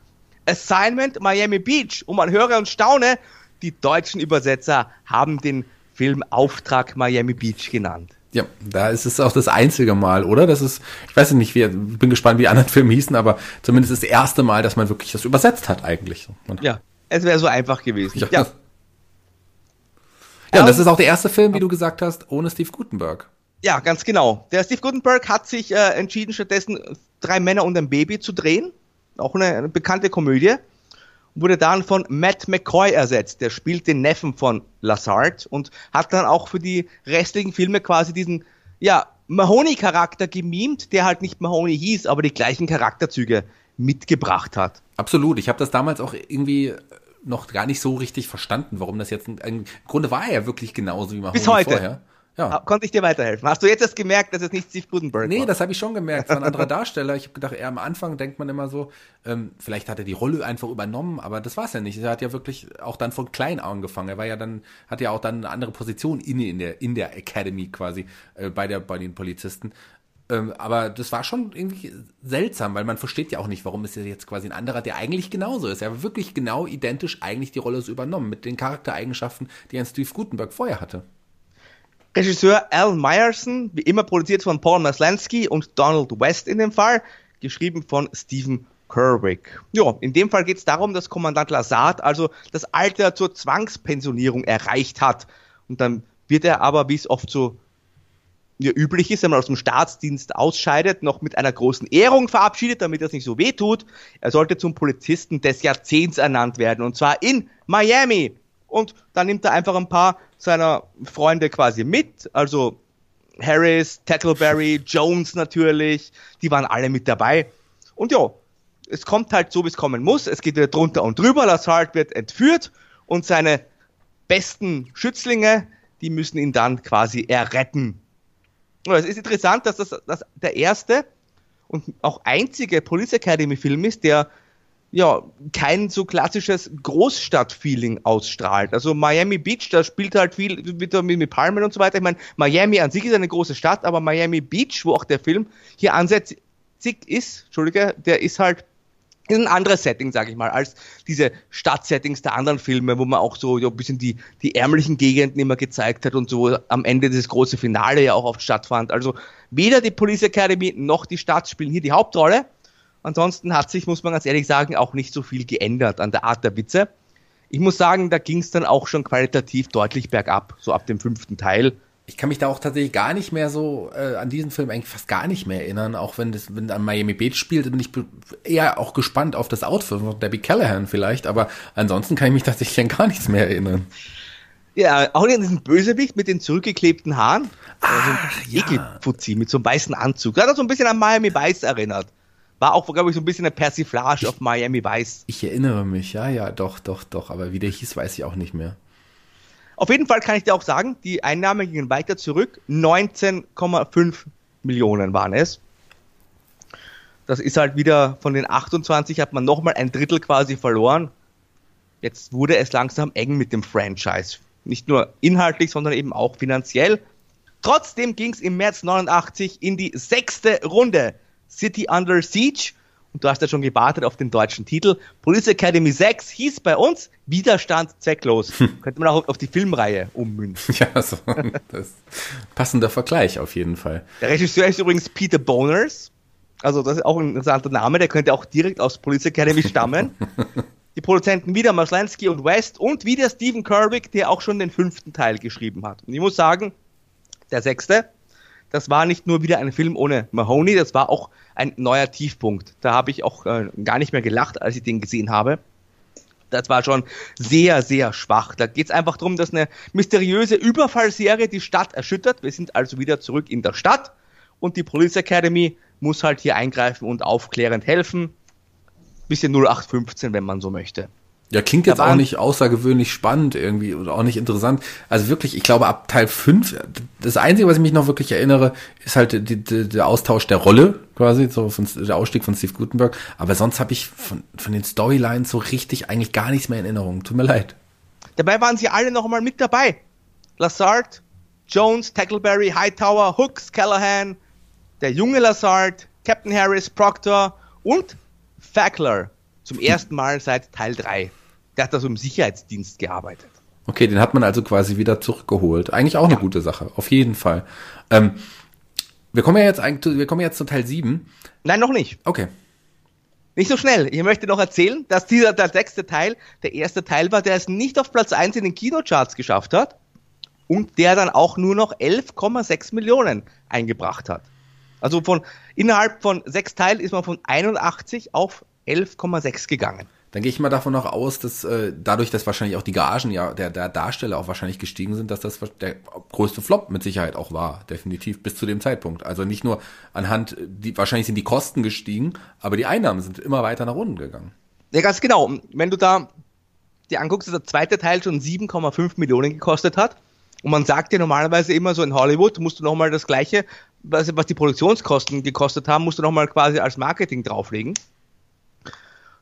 Assignment Miami Beach. Und man höre und staune, die deutschen Übersetzer haben den Film Auftrag Miami Beach genannt. Ja, da ist es auch das einzige Mal, oder? Das ist, ich weiß nicht, wie, bin gespannt, wie die anderen <laughs> Filme hießen, aber zumindest das erste Mal, dass man wirklich das übersetzt hat, eigentlich. Ja, es wäre so einfach gewesen. Ja. Ja, <laughs> ja und das ist auch der erste Film, wie du gesagt hast, ohne Steve Gutenberg. Ja, ganz genau. Der Steve Gutenberg hat sich äh, entschieden, stattdessen drei Männer und ein Baby zu drehen. Auch eine, eine bekannte Komödie. Wurde dann von Matt McCoy ersetzt. Der spielt den Neffen von Lazard und hat dann auch für die restlichen Filme quasi diesen, ja, Mahoney-Charakter gemimt, der halt nicht Mahoney hieß, aber die gleichen Charakterzüge mitgebracht hat. Absolut. Ich habe das damals auch irgendwie noch gar nicht so richtig verstanden, warum das jetzt ein, im Grunde war er ja wirklich genauso wie Mahoney Bis heute. vorher. Ja. Konnte ich dir weiterhelfen? Hast du jetzt erst gemerkt, dass es nicht Steve Gutenberg nee, war? Nee, das habe ich schon gemerkt. Es war ein anderer <laughs> Darsteller. Ich habe gedacht, eher am Anfang denkt man immer so, ähm, vielleicht hat er die Rolle einfach übernommen, aber das war es ja nicht. Er hat ja wirklich auch dann von klein angefangen. Er war ja dann, hat ja auch dann eine andere Position inne in der, in der Academy quasi, äh, bei der, bei den Polizisten. Ähm, aber das war schon irgendwie seltsam, weil man versteht ja auch nicht, warum ist er jetzt quasi ein anderer, der eigentlich genauso ist. Er hat wirklich genau identisch eigentlich die Rolle so übernommen, mit den Charaktereigenschaften, die ein Steve Gutenberg vorher hatte. Regisseur Al Meyerson, wie immer produziert von Paul Maslansky und Donald West in dem Fall, geschrieben von Stephen Kerwick. Ja, in dem Fall geht es darum, dass Kommandant Lazard also das Alter zur Zwangspensionierung erreicht hat. Und dann wird er aber, wie es oft so ja, üblich ist, wenn man aus dem Staatsdienst ausscheidet, noch mit einer großen Ehrung verabschiedet, damit das nicht so weh tut. Er sollte zum Polizisten des Jahrzehnts ernannt werden, und zwar in Miami. Und dann nimmt er einfach ein paar seiner Freunde quasi mit, also Harris, Tackleberry, <laughs> Jones natürlich, die waren alle mit dabei. Und ja, es kommt halt so, wie es kommen muss. Es geht wieder drunter und drüber. Lazard wird entführt und seine besten Schützlinge, die müssen ihn dann quasi erretten. Und es ist interessant, dass das, das der erste und auch einzige Police Academy Film ist, der ja, kein so klassisches Großstadtfeeling ausstrahlt. Also Miami Beach, da spielt halt viel mit, mit Palmen und so weiter. Ich meine, Miami an sich ist eine große Stadt, aber Miami Beach, wo auch der Film hier ansätzig ist, Entschuldige, der ist halt ist ein anderes Setting, sage ich mal, als diese Stadtsettings der anderen Filme, wo man auch so ja, ein bisschen die, die ärmlichen Gegenden immer gezeigt hat und so am Ende das große Finale ja auch oft stattfand. Also weder die Police Academy noch die Stadt spielen hier die Hauptrolle. Ansonsten hat sich, muss man ganz ehrlich sagen, auch nicht so viel geändert an der Art der Witze. Ich muss sagen, da ging es dann auch schon qualitativ deutlich bergab, so ab dem fünften Teil. Ich kann mich da auch tatsächlich gar nicht mehr so äh, an diesen Film eigentlich fast gar nicht mehr erinnern. Auch wenn das wenn an Miami Beach spielt, bin ich eher auch gespannt auf das Outfit von Debbie Callahan vielleicht. Aber ansonsten kann ich mich tatsächlich an gar nichts mehr erinnern. Ja, auch an diesen Bösewicht mit den zurückgeklebten Haaren. Ah, also ja. Ekelfuzzi mit so einem weißen Anzug. Hat er so ein bisschen an Miami Vice erinnert. War auch, glaube ich, so ein bisschen eine Persiflage auf Miami Vice. Ich erinnere mich, ja, ja, doch, doch, doch. Aber wie der hieß, weiß ich auch nicht mehr. Auf jeden Fall kann ich dir auch sagen, die Einnahmen gingen weiter zurück. 19,5 Millionen waren es. Das ist halt wieder von den 28 hat man nochmal ein Drittel quasi verloren. Jetzt wurde es langsam eng mit dem Franchise. Nicht nur inhaltlich, sondern eben auch finanziell. Trotzdem ging es im März 89 in die sechste Runde. City Under Siege. Und du hast ja schon gewartet auf den deutschen Titel. Police Academy 6 hieß bei uns Widerstand zwecklos. Hm. Könnte man auch auf die Filmreihe ummünzen. <laughs> Ja, so, das passender Vergleich auf jeden Fall. Der Regisseur ist übrigens Peter Boners. Also das ist auch ein interessanter Name, der könnte auch direkt aus Police Academy stammen. <laughs> die Produzenten wieder Maslansky und West und wieder Stephen Kerwick, der auch schon den fünften Teil geschrieben hat. Und ich muss sagen, der sechste, das war nicht nur wieder ein Film ohne Mahoney, das war auch ein neuer Tiefpunkt. Da habe ich auch äh, gar nicht mehr gelacht, als ich den gesehen habe. Das war schon sehr, sehr schwach. Da geht es einfach darum, dass eine mysteriöse Überfallserie die Stadt erschüttert. Wir sind also wieder zurück in der Stadt und die Police Academy muss halt hier eingreifen und aufklärend helfen. Bisschen 0815, wenn man so möchte. Ja, klingt jetzt auch nicht außergewöhnlich spannend irgendwie oder auch nicht interessant. Also wirklich, ich glaube, ab Teil 5, das Einzige, was ich mich noch wirklich erinnere, ist halt die, die, der Austausch der Rolle, quasi, so von, der Ausstieg von Steve Gutenberg. Aber sonst habe ich von, von den Storylines so richtig eigentlich gar nichts mehr in Erinnerung. Tut mir leid. Dabei waren sie alle noch mal mit dabei. Lassard, Jones, Tackleberry, Hightower, Hooks, Callahan, der junge Lassard, Captain Harris, Proctor und Fackler zum ersten Mal seit Teil 3. Der hat also im Sicherheitsdienst gearbeitet. Okay, den hat man also quasi wieder zurückgeholt. Eigentlich auch eine ja. gute Sache, auf jeden Fall. Ähm, wir kommen ja jetzt eigentlich, wir kommen jetzt zu Teil 7. Nein, noch nicht. Okay. Nicht so schnell. Ich möchte noch erzählen, dass dieser der sechste Teil der erste Teil war, der es nicht auf Platz 1 in den Kinocharts geschafft hat und der dann auch nur noch 11,6 Millionen eingebracht hat. Also von innerhalb von sechs Teilen ist man von 81 auf 11,6 gegangen. Dann gehe ich mal davon noch aus, dass äh, dadurch, dass wahrscheinlich auch die Gagen ja der, der Darsteller auch wahrscheinlich gestiegen sind, dass das der größte Flop mit Sicherheit auch war, definitiv bis zu dem Zeitpunkt. Also nicht nur anhand, die wahrscheinlich sind die Kosten gestiegen, aber die Einnahmen sind immer weiter nach unten gegangen. Ja, ganz genau. Wenn du da dir anguckst, dass der zweite Teil schon 7,5 Millionen gekostet hat, und man sagt ja normalerweise immer so in Hollywood, musst du nochmal das gleiche, was, was die Produktionskosten gekostet haben, musst du nochmal quasi als Marketing drauflegen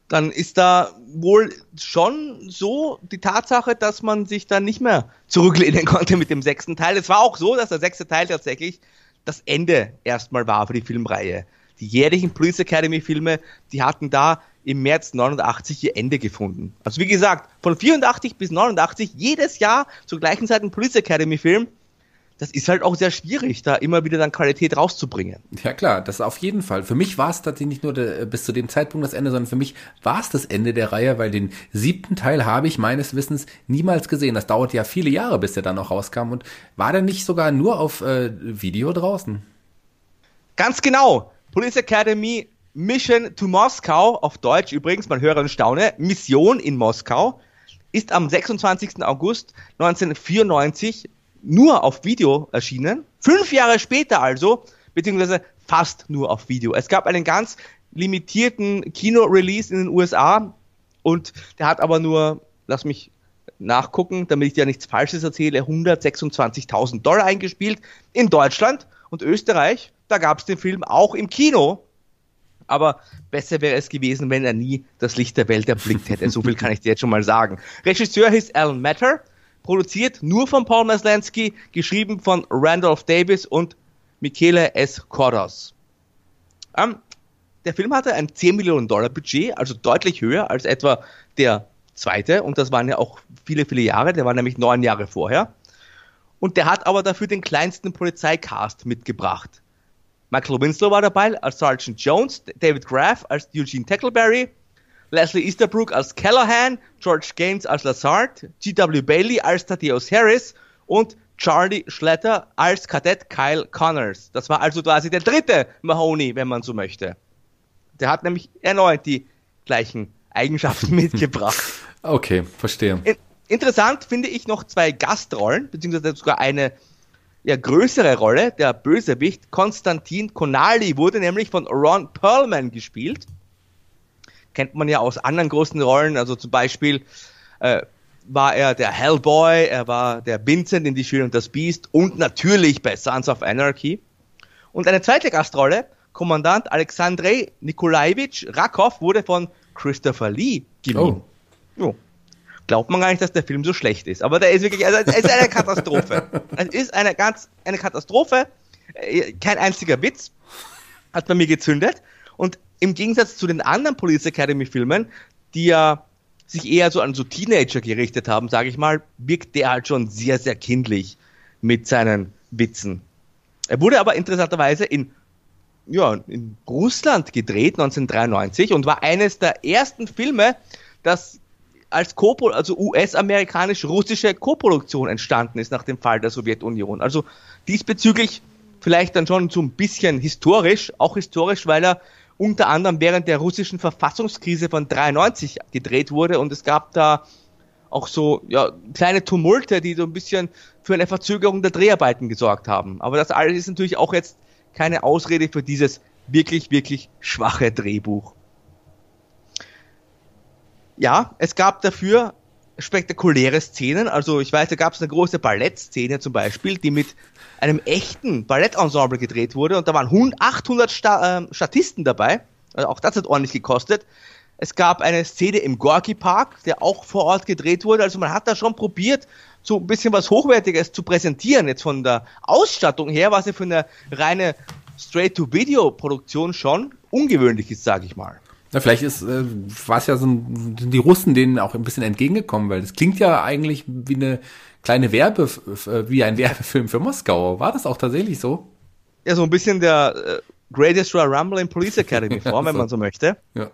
dann ist da wohl schon so die Tatsache, dass man sich dann nicht mehr zurücklehnen <laughs> konnte mit dem sechsten Teil. Es war auch so, dass der sechste Teil tatsächlich das Ende erstmal war für die Filmreihe. Die jährlichen Police Academy Filme, die hatten da im März 89 ihr Ende gefunden. Also wie gesagt, von 84 bis 89 jedes Jahr zur gleichen Zeit ein Police Academy Film das ist halt auch sehr schwierig, da immer wieder dann Qualität rauszubringen. Ja klar, das auf jeden Fall. Für mich war es tatsächlich nicht nur der, bis zu dem Zeitpunkt das Ende, sondern für mich war es das Ende der Reihe, weil den siebten Teil habe ich meines Wissens niemals gesehen. Das dauert ja viele Jahre, bis der dann noch rauskam. Und war der nicht sogar nur auf äh, Video draußen? Ganz genau. Police Academy Mission to Moskau, auf Deutsch übrigens, man höre und staune, Mission in Moskau, ist am 26. August 1994 nur auf Video erschienen. Fünf Jahre später also, beziehungsweise fast nur auf Video. Es gab einen ganz limitierten Kino-Release in den USA und der hat aber nur, lass mich nachgucken, damit ich dir nichts Falsches erzähle, 126.000 Dollar eingespielt. In Deutschland und Österreich, da gab es den Film auch im Kino. Aber besser wäre es gewesen, wenn er nie das Licht der Welt erblickt hätte. So viel kann ich dir jetzt schon mal sagen. Regisseur hieß Alan Matter produziert nur von Paul Maslansky, geschrieben von Randolph Davis und Michele S. Kordos. Ähm, der Film hatte ein 10 Millionen Dollar Budget, also deutlich höher als etwa der zweite, und das waren ja auch viele, viele Jahre, der war nämlich neun Jahre vorher. Und der hat aber dafür den kleinsten Polizeicast mitgebracht. Michael Winslow war dabei als Sergeant Jones, David Graff als Eugene Tackleberry, Leslie Easterbrook als Callahan, George Gaines als Lazard, G.W. Bailey als Thaddeus Harris und Charlie Schletter als Kadett Kyle Connors. Das war also quasi der dritte Mahoney, wenn man so möchte. Der hat nämlich erneut die gleichen Eigenschaften <laughs> mitgebracht. Okay, verstehe. In interessant finde ich noch zwei Gastrollen, beziehungsweise sogar eine ja, größere Rolle. Der Bösewicht Konstantin Konali wurde nämlich von Ron Perlman gespielt kennt man ja aus anderen großen Rollen, also zum Beispiel äh, war er der Hellboy, er war der Vincent in Die Schöne und das Biest und natürlich bei Sons of Anarchy. Und eine zweite Gastrolle, Kommandant Alexandrei Nikolajewitsch Rakov, wurde von Christopher Lee geliehen. Oh. Jo. Glaubt man gar nicht, dass der Film so schlecht ist. Aber der ist wirklich, also es ist eine Katastrophe. <laughs> es ist eine ganz, eine Katastrophe. Äh, kein einziger Witz hat bei mir gezündet. Und im Gegensatz zu den anderen Police Academy Filmen, die ja sich eher so an so Teenager gerichtet haben, sage ich mal, wirkt der halt schon sehr, sehr kindlich mit seinen Witzen. Er wurde aber interessanterweise in, ja, in Russland gedreht, 1993, und war eines der ersten Filme, das als also US-amerikanisch-russische Koproduktion entstanden ist nach dem Fall der Sowjetunion. Also diesbezüglich vielleicht dann schon so ein bisschen historisch, auch historisch, weil er unter anderem während der russischen Verfassungskrise von 93 gedreht wurde und es gab da auch so ja, kleine Tumulte, die so ein bisschen für eine Verzögerung der Dreharbeiten gesorgt haben. Aber das alles ist natürlich auch jetzt keine Ausrede für dieses wirklich, wirklich schwache Drehbuch. Ja, es gab dafür spektakuläre Szenen. Also ich weiß, da gab es eine große Ballettszene zum Beispiel, die mit einem echten Ballettensemble gedreht wurde und da waren 800 Sta äh, Statisten dabei. Also auch das hat ordentlich gekostet. Es gab eine Szene im Gorky Park, der auch vor Ort gedreht wurde. Also man hat da schon probiert, so ein bisschen was Hochwertiges zu präsentieren. Jetzt von der Ausstattung her, was ja für eine reine Straight-to-Video-Produktion schon ungewöhnlich ist, sage ich mal. Na, vielleicht ist, äh, war es ja so ein, die Russen denen auch ein bisschen entgegengekommen, weil das klingt ja eigentlich wie eine kleine Werbe, äh, wie ein Werbefilm für Moskau. War das auch tatsächlich so? Ja, so ein bisschen der äh, Greatest Royal Rumble in Police Academy <laughs> vor, wenn man so möchte. Ja.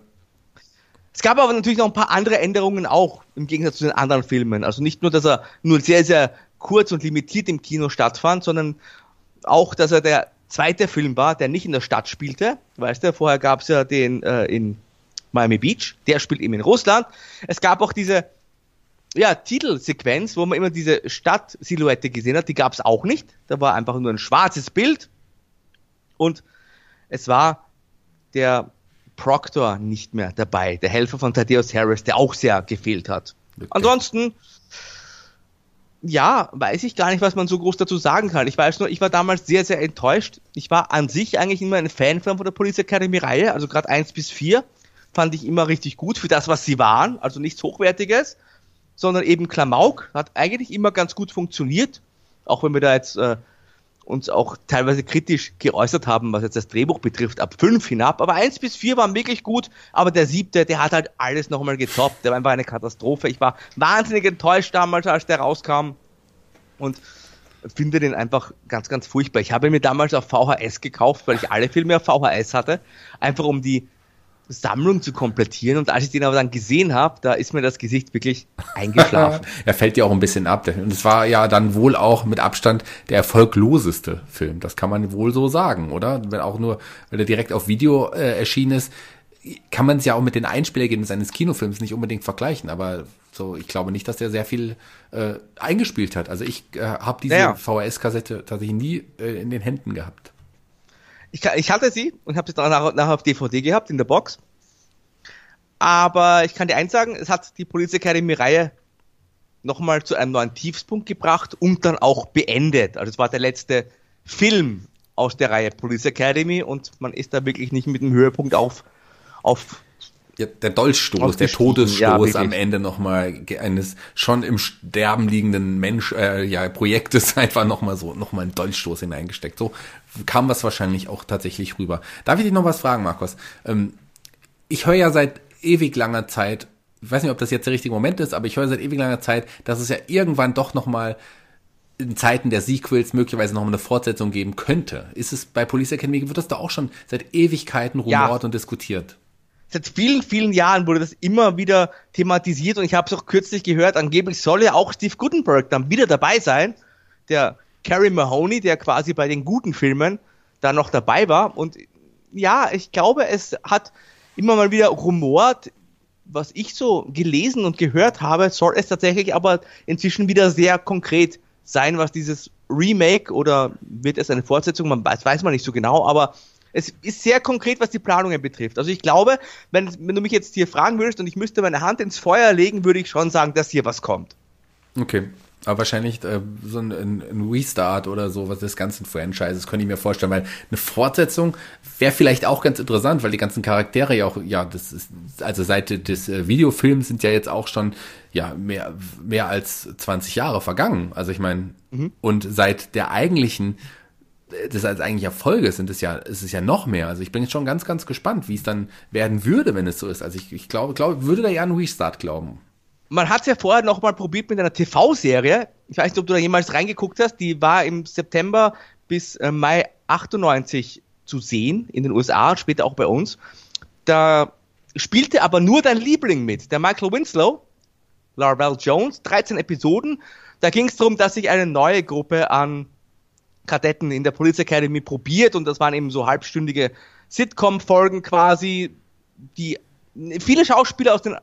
Es gab aber natürlich noch ein paar andere Änderungen auch im Gegensatz zu den anderen Filmen. Also nicht nur, dass er nur sehr, sehr kurz und limitiert im Kino stattfand, sondern auch, dass er der zweite Film war, der nicht in der Stadt spielte. Weißt du, vorher gab es ja den äh, in Miami Beach, der spielt eben in Russland. Es gab auch diese ja, Titelsequenz, wo man immer diese Stadtsilhouette gesehen hat, die gab es auch nicht. Da war einfach nur ein schwarzes Bild und es war der Proctor nicht mehr dabei, der Helfer von Thaddeus Harris, der auch sehr gefehlt hat. Okay. Ansonsten ja, weiß ich gar nicht, was man so groß dazu sagen kann. Ich weiß nur, ich war damals sehr, sehr enttäuscht. Ich war an sich eigentlich immer ein Fan von der Police Academy Reihe, also gerade 1 bis 4 fand ich immer richtig gut für das, was sie waren, also nichts Hochwertiges, sondern eben Klamauk hat eigentlich immer ganz gut funktioniert, auch wenn wir da jetzt äh, uns auch teilweise kritisch geäußert haben, was jetzt das Drehbuch betrifft, ab 5 hinab. Aber 1 bis 4 waren wirklich gut, aber der siebte, der hat halt alles nochmal getoppt. Der war einfach eine Katastrophe. Ich war wahnsinnig enttäuscht damals, als der rauskam und finde den einfach ganz, ganz furchtbar. Ich habe mir damals auf VHS gekauft, weil ich alle Filme auf VHS hatte, einfach um die Sammlung zu komplettieren. Und als ich den aber dann gesehen habe, da ist mir das Gesicht wirklich eingeschlafen. <laughs> er fällt ja auch ein bisschen ab. Und es war ja dann wohl auch mit Abstand der erfolgloseste Film. Das kann man wohl so sagen, oder? Wenn auch nur, weil er direkt auf Video äh, erschienen ist, kann man es ja auch mit den Einspielergebnissen eines Kinofilms nicht unbedingt vergleichen. Aber so, ich glaube nicht, dass der sehr viel äh, eingespielt hat. Also ich äh, habe diese ja. VHS-Kassette tatsächlich nie äh, in den Händen gehabt. Ich, ich hatte sie und habe sie dann nachher nach auf DVD gehabt in der Box. Aber ich kann dir eins sagen, es hat die Police Academy Reihe nochmal zu einem neuen Tiefspunkt gebracht und dann auch beendet. Also es war der letzte Film aus der Reihe Police Academy und man ist da wirklich nicht mit dem Höhepunkt auf, auf ja, der Dolchstoß, der Todesstoß ja, am Ende nochmal eines schon im Sterben liegenden Mensch, äh, ja, Projektes <laughs> einfach nochmal so, nochmal einen Dolchstoß hineingesteckt. So kam was wahrscheinlich auch tatsächlich rüber. Darf ich dich noch was fragen, Markus? Ähm, ich höre ja seit ewig langer Zeit, ich weiß nicht, ob das jetzt der richtige Moment ist, aber ich höre seit ewig langer Zeit, dass es ja irgendwann doch nochmal in Zeiten der Sequels möglicherweise nochmal eine Fortsetzung geben könnte. Ist es bei Police Academy, wird das da auch schon seit Ewigkeiten rumort ja. und diskutiert? seit vielen, vielen Jahren wurde das immer wieder thematisiert und ich habe es auch kürzlich gehört, angeblich soll ja auch Steve Gutenberg dann wieder dabei sein, der Carrie Mahoney, der quasi bei den guten Filmen da noch dabei war und ja, ich glaube, es hat immer mal wieder rumort, was ich so gelesen und gehört habe, soll es tatsächlich aber inzwischen wieder sehr konkret sein, was dieses Remake oder wird es eine Fortsetzung, man weiß, weiß man nicht so genau, aber es ist sehr konkret, was die Planungen betrifft. Also ich glaube, wenn, wenn du mich jetzt hier fragen würdest und ich müsste meine Hand ins Feuer legen, würde ich schon sagen, dass hier was kommt. Okay. Aber wahrscheinlich äh, so ein, ein, Restart oder so, was des ganzen Franchises, könnte ich mir vorstellen, weil eine Fortsetzung wäre vielleicht auch ganz interessant, weil die ganzen Charaktere ja auch, ja, das ist, also seit des äh, Videofilms sind ja jetzt auch schon, ja, mehr, mehr als 20 Jahre vergangen. Also ich meine, mhm. und seit der eigentlichen, das als eigentlicher Folge sind es ja, ist es ja noch mehr. Also ich bin jetzt schon ganz, ganz gespannt, wie es dann werden würde, wenn es so ist. Also ich, ich glaube, glaube, würde da ja einen Restart glauben man hat es ja vorher nochmal probiert mit einer TV-Serie. Ich weiß nicht, ob du da jemals reingeguckt hast. Die war im September bis äh, Mai 98 zu sehen in den USA, später auch bei uns. Da spielte aber nur dein Liebling mit, der Michael Winslow, Larvell Jones, 13 Episoden. Da ging es darum, dass sich eine neue Gruppe an Kadetten in der Police Academy probiert und das waren eben so halbstündige Sitcom-Folgen quasi, die viele Schauspieler aus den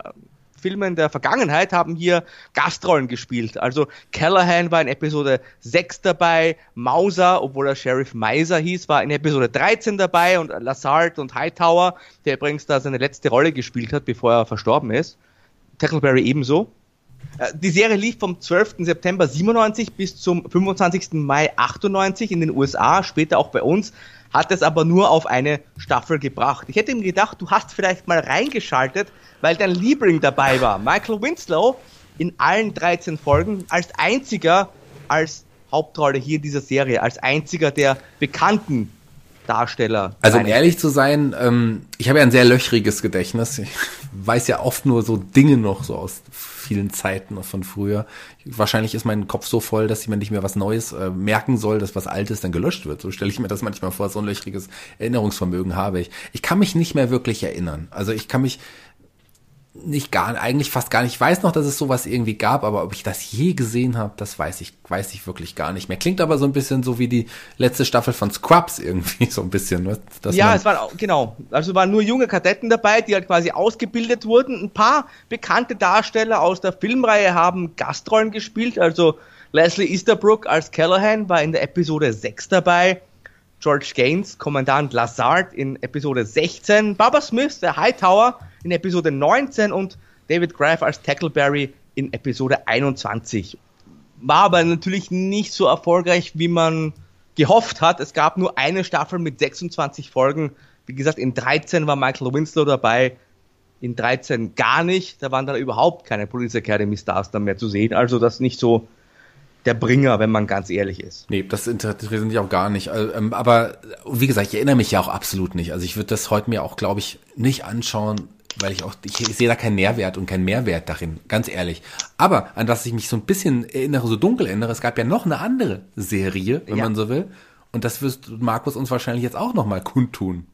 Filmen der Vergangenheit haben hier Gastrollen gespielt. Also Callahan war in Episode 6 dabei, Mauser, obwohl er Sheriff Meiser hieß, war in Episode 13 dabei und Lazard und Hightower, der übrigens da seine letzte Rolle gespielt hat, bevor er verstorben ist. Tackleberry ebenso. Äh, die Serie lief vom 12. September 97 bis zum 25. Mai 98 in den USA, später auch bei uns hat es aber nur auf eine Staffel gebracht. Ich hätte ihm gedacht, du hast vielleicht mal reingeschaltet, weil dein Liebling dabei war. Michael Winslow in allen 13 Folgen als einziger als Hauptrolle hier in dieser Serie, als einziger der bekannten Darsteller. Also um ehrlich zu sein, ähm, ich habe ja ein sehr löchriges Gedächtnis. Ich weiß ja oft nur so Dinge noch so aus vielen Zeiten von früher. Wahrscheinlich ist mein Kopf so voll, dass ich mir nicht mehr was Neues äh, merken soll, dass was Altes dann gelöscht wird. So stelle ich mir das manchmal vor, so ein löchriges Erinnerungsvermögen habe ich. Ich kann mich nicht mehr wirklich erinnern. Also ich kann mich nicht gar, eigentlich fast gar nicht. Ich weiß noch, dass es sowas irgendwie gab, aber ob ich das je gesehen habe, das weiß ich, weiß ich wirklich gar nicht mehr. Klingt aber so ein bisschen so wie die letzte Staffel von Scrubs irgendwie, <laughs> so ein bisschen. Ne? ja, es waren, genau. Also waren nur junge Kadetten dabei, die halt quasi ausgebildet wurden. Ein paar bekannte Darsteller aus der Filmreihe haben Gastrollen gespielt. Also Leslie Easterbrook als Callahan war in der Episode 6 dabei. George Gaines, Kommandant Lazard in Episode 16. Baba Smith, der Hightower, in Episode 19 und David Graff als Tackleberry in Episode 21. War aber natürlich nicht so erfolgreich, wie man gehofft hat. Es gab nur eine Staffel mit 26 Folgen. Wie gesagt, in 13 war Michael Winslow dabei, in 13 gar nicht. Da waren dann überhaupt keine Police Academy Stars dann mehr zu sehen. Also das nicht so der Bringer, wenn man ganz ehrlich ist. Nee, das interessiert mich auch gar nicht. Äh, ähm, aber wie gesagt, ich erinnere mich ja auch absolut nicht. Also ich würde das heute mir auch, glaube ich, nicht anschauen, weil ich auch, ich, ich sehe da keinen Nährwert und keinen Mehrwert darin, ganz ehrlich. Aber an das ich mich so ein bisschen erinnere, so dunkel erinnere, es gab ja noch eine andere Serie, wenn ja. man so will. Und das wirst Markus uns wahrscheinlich jetzt auch nochmal kundtun.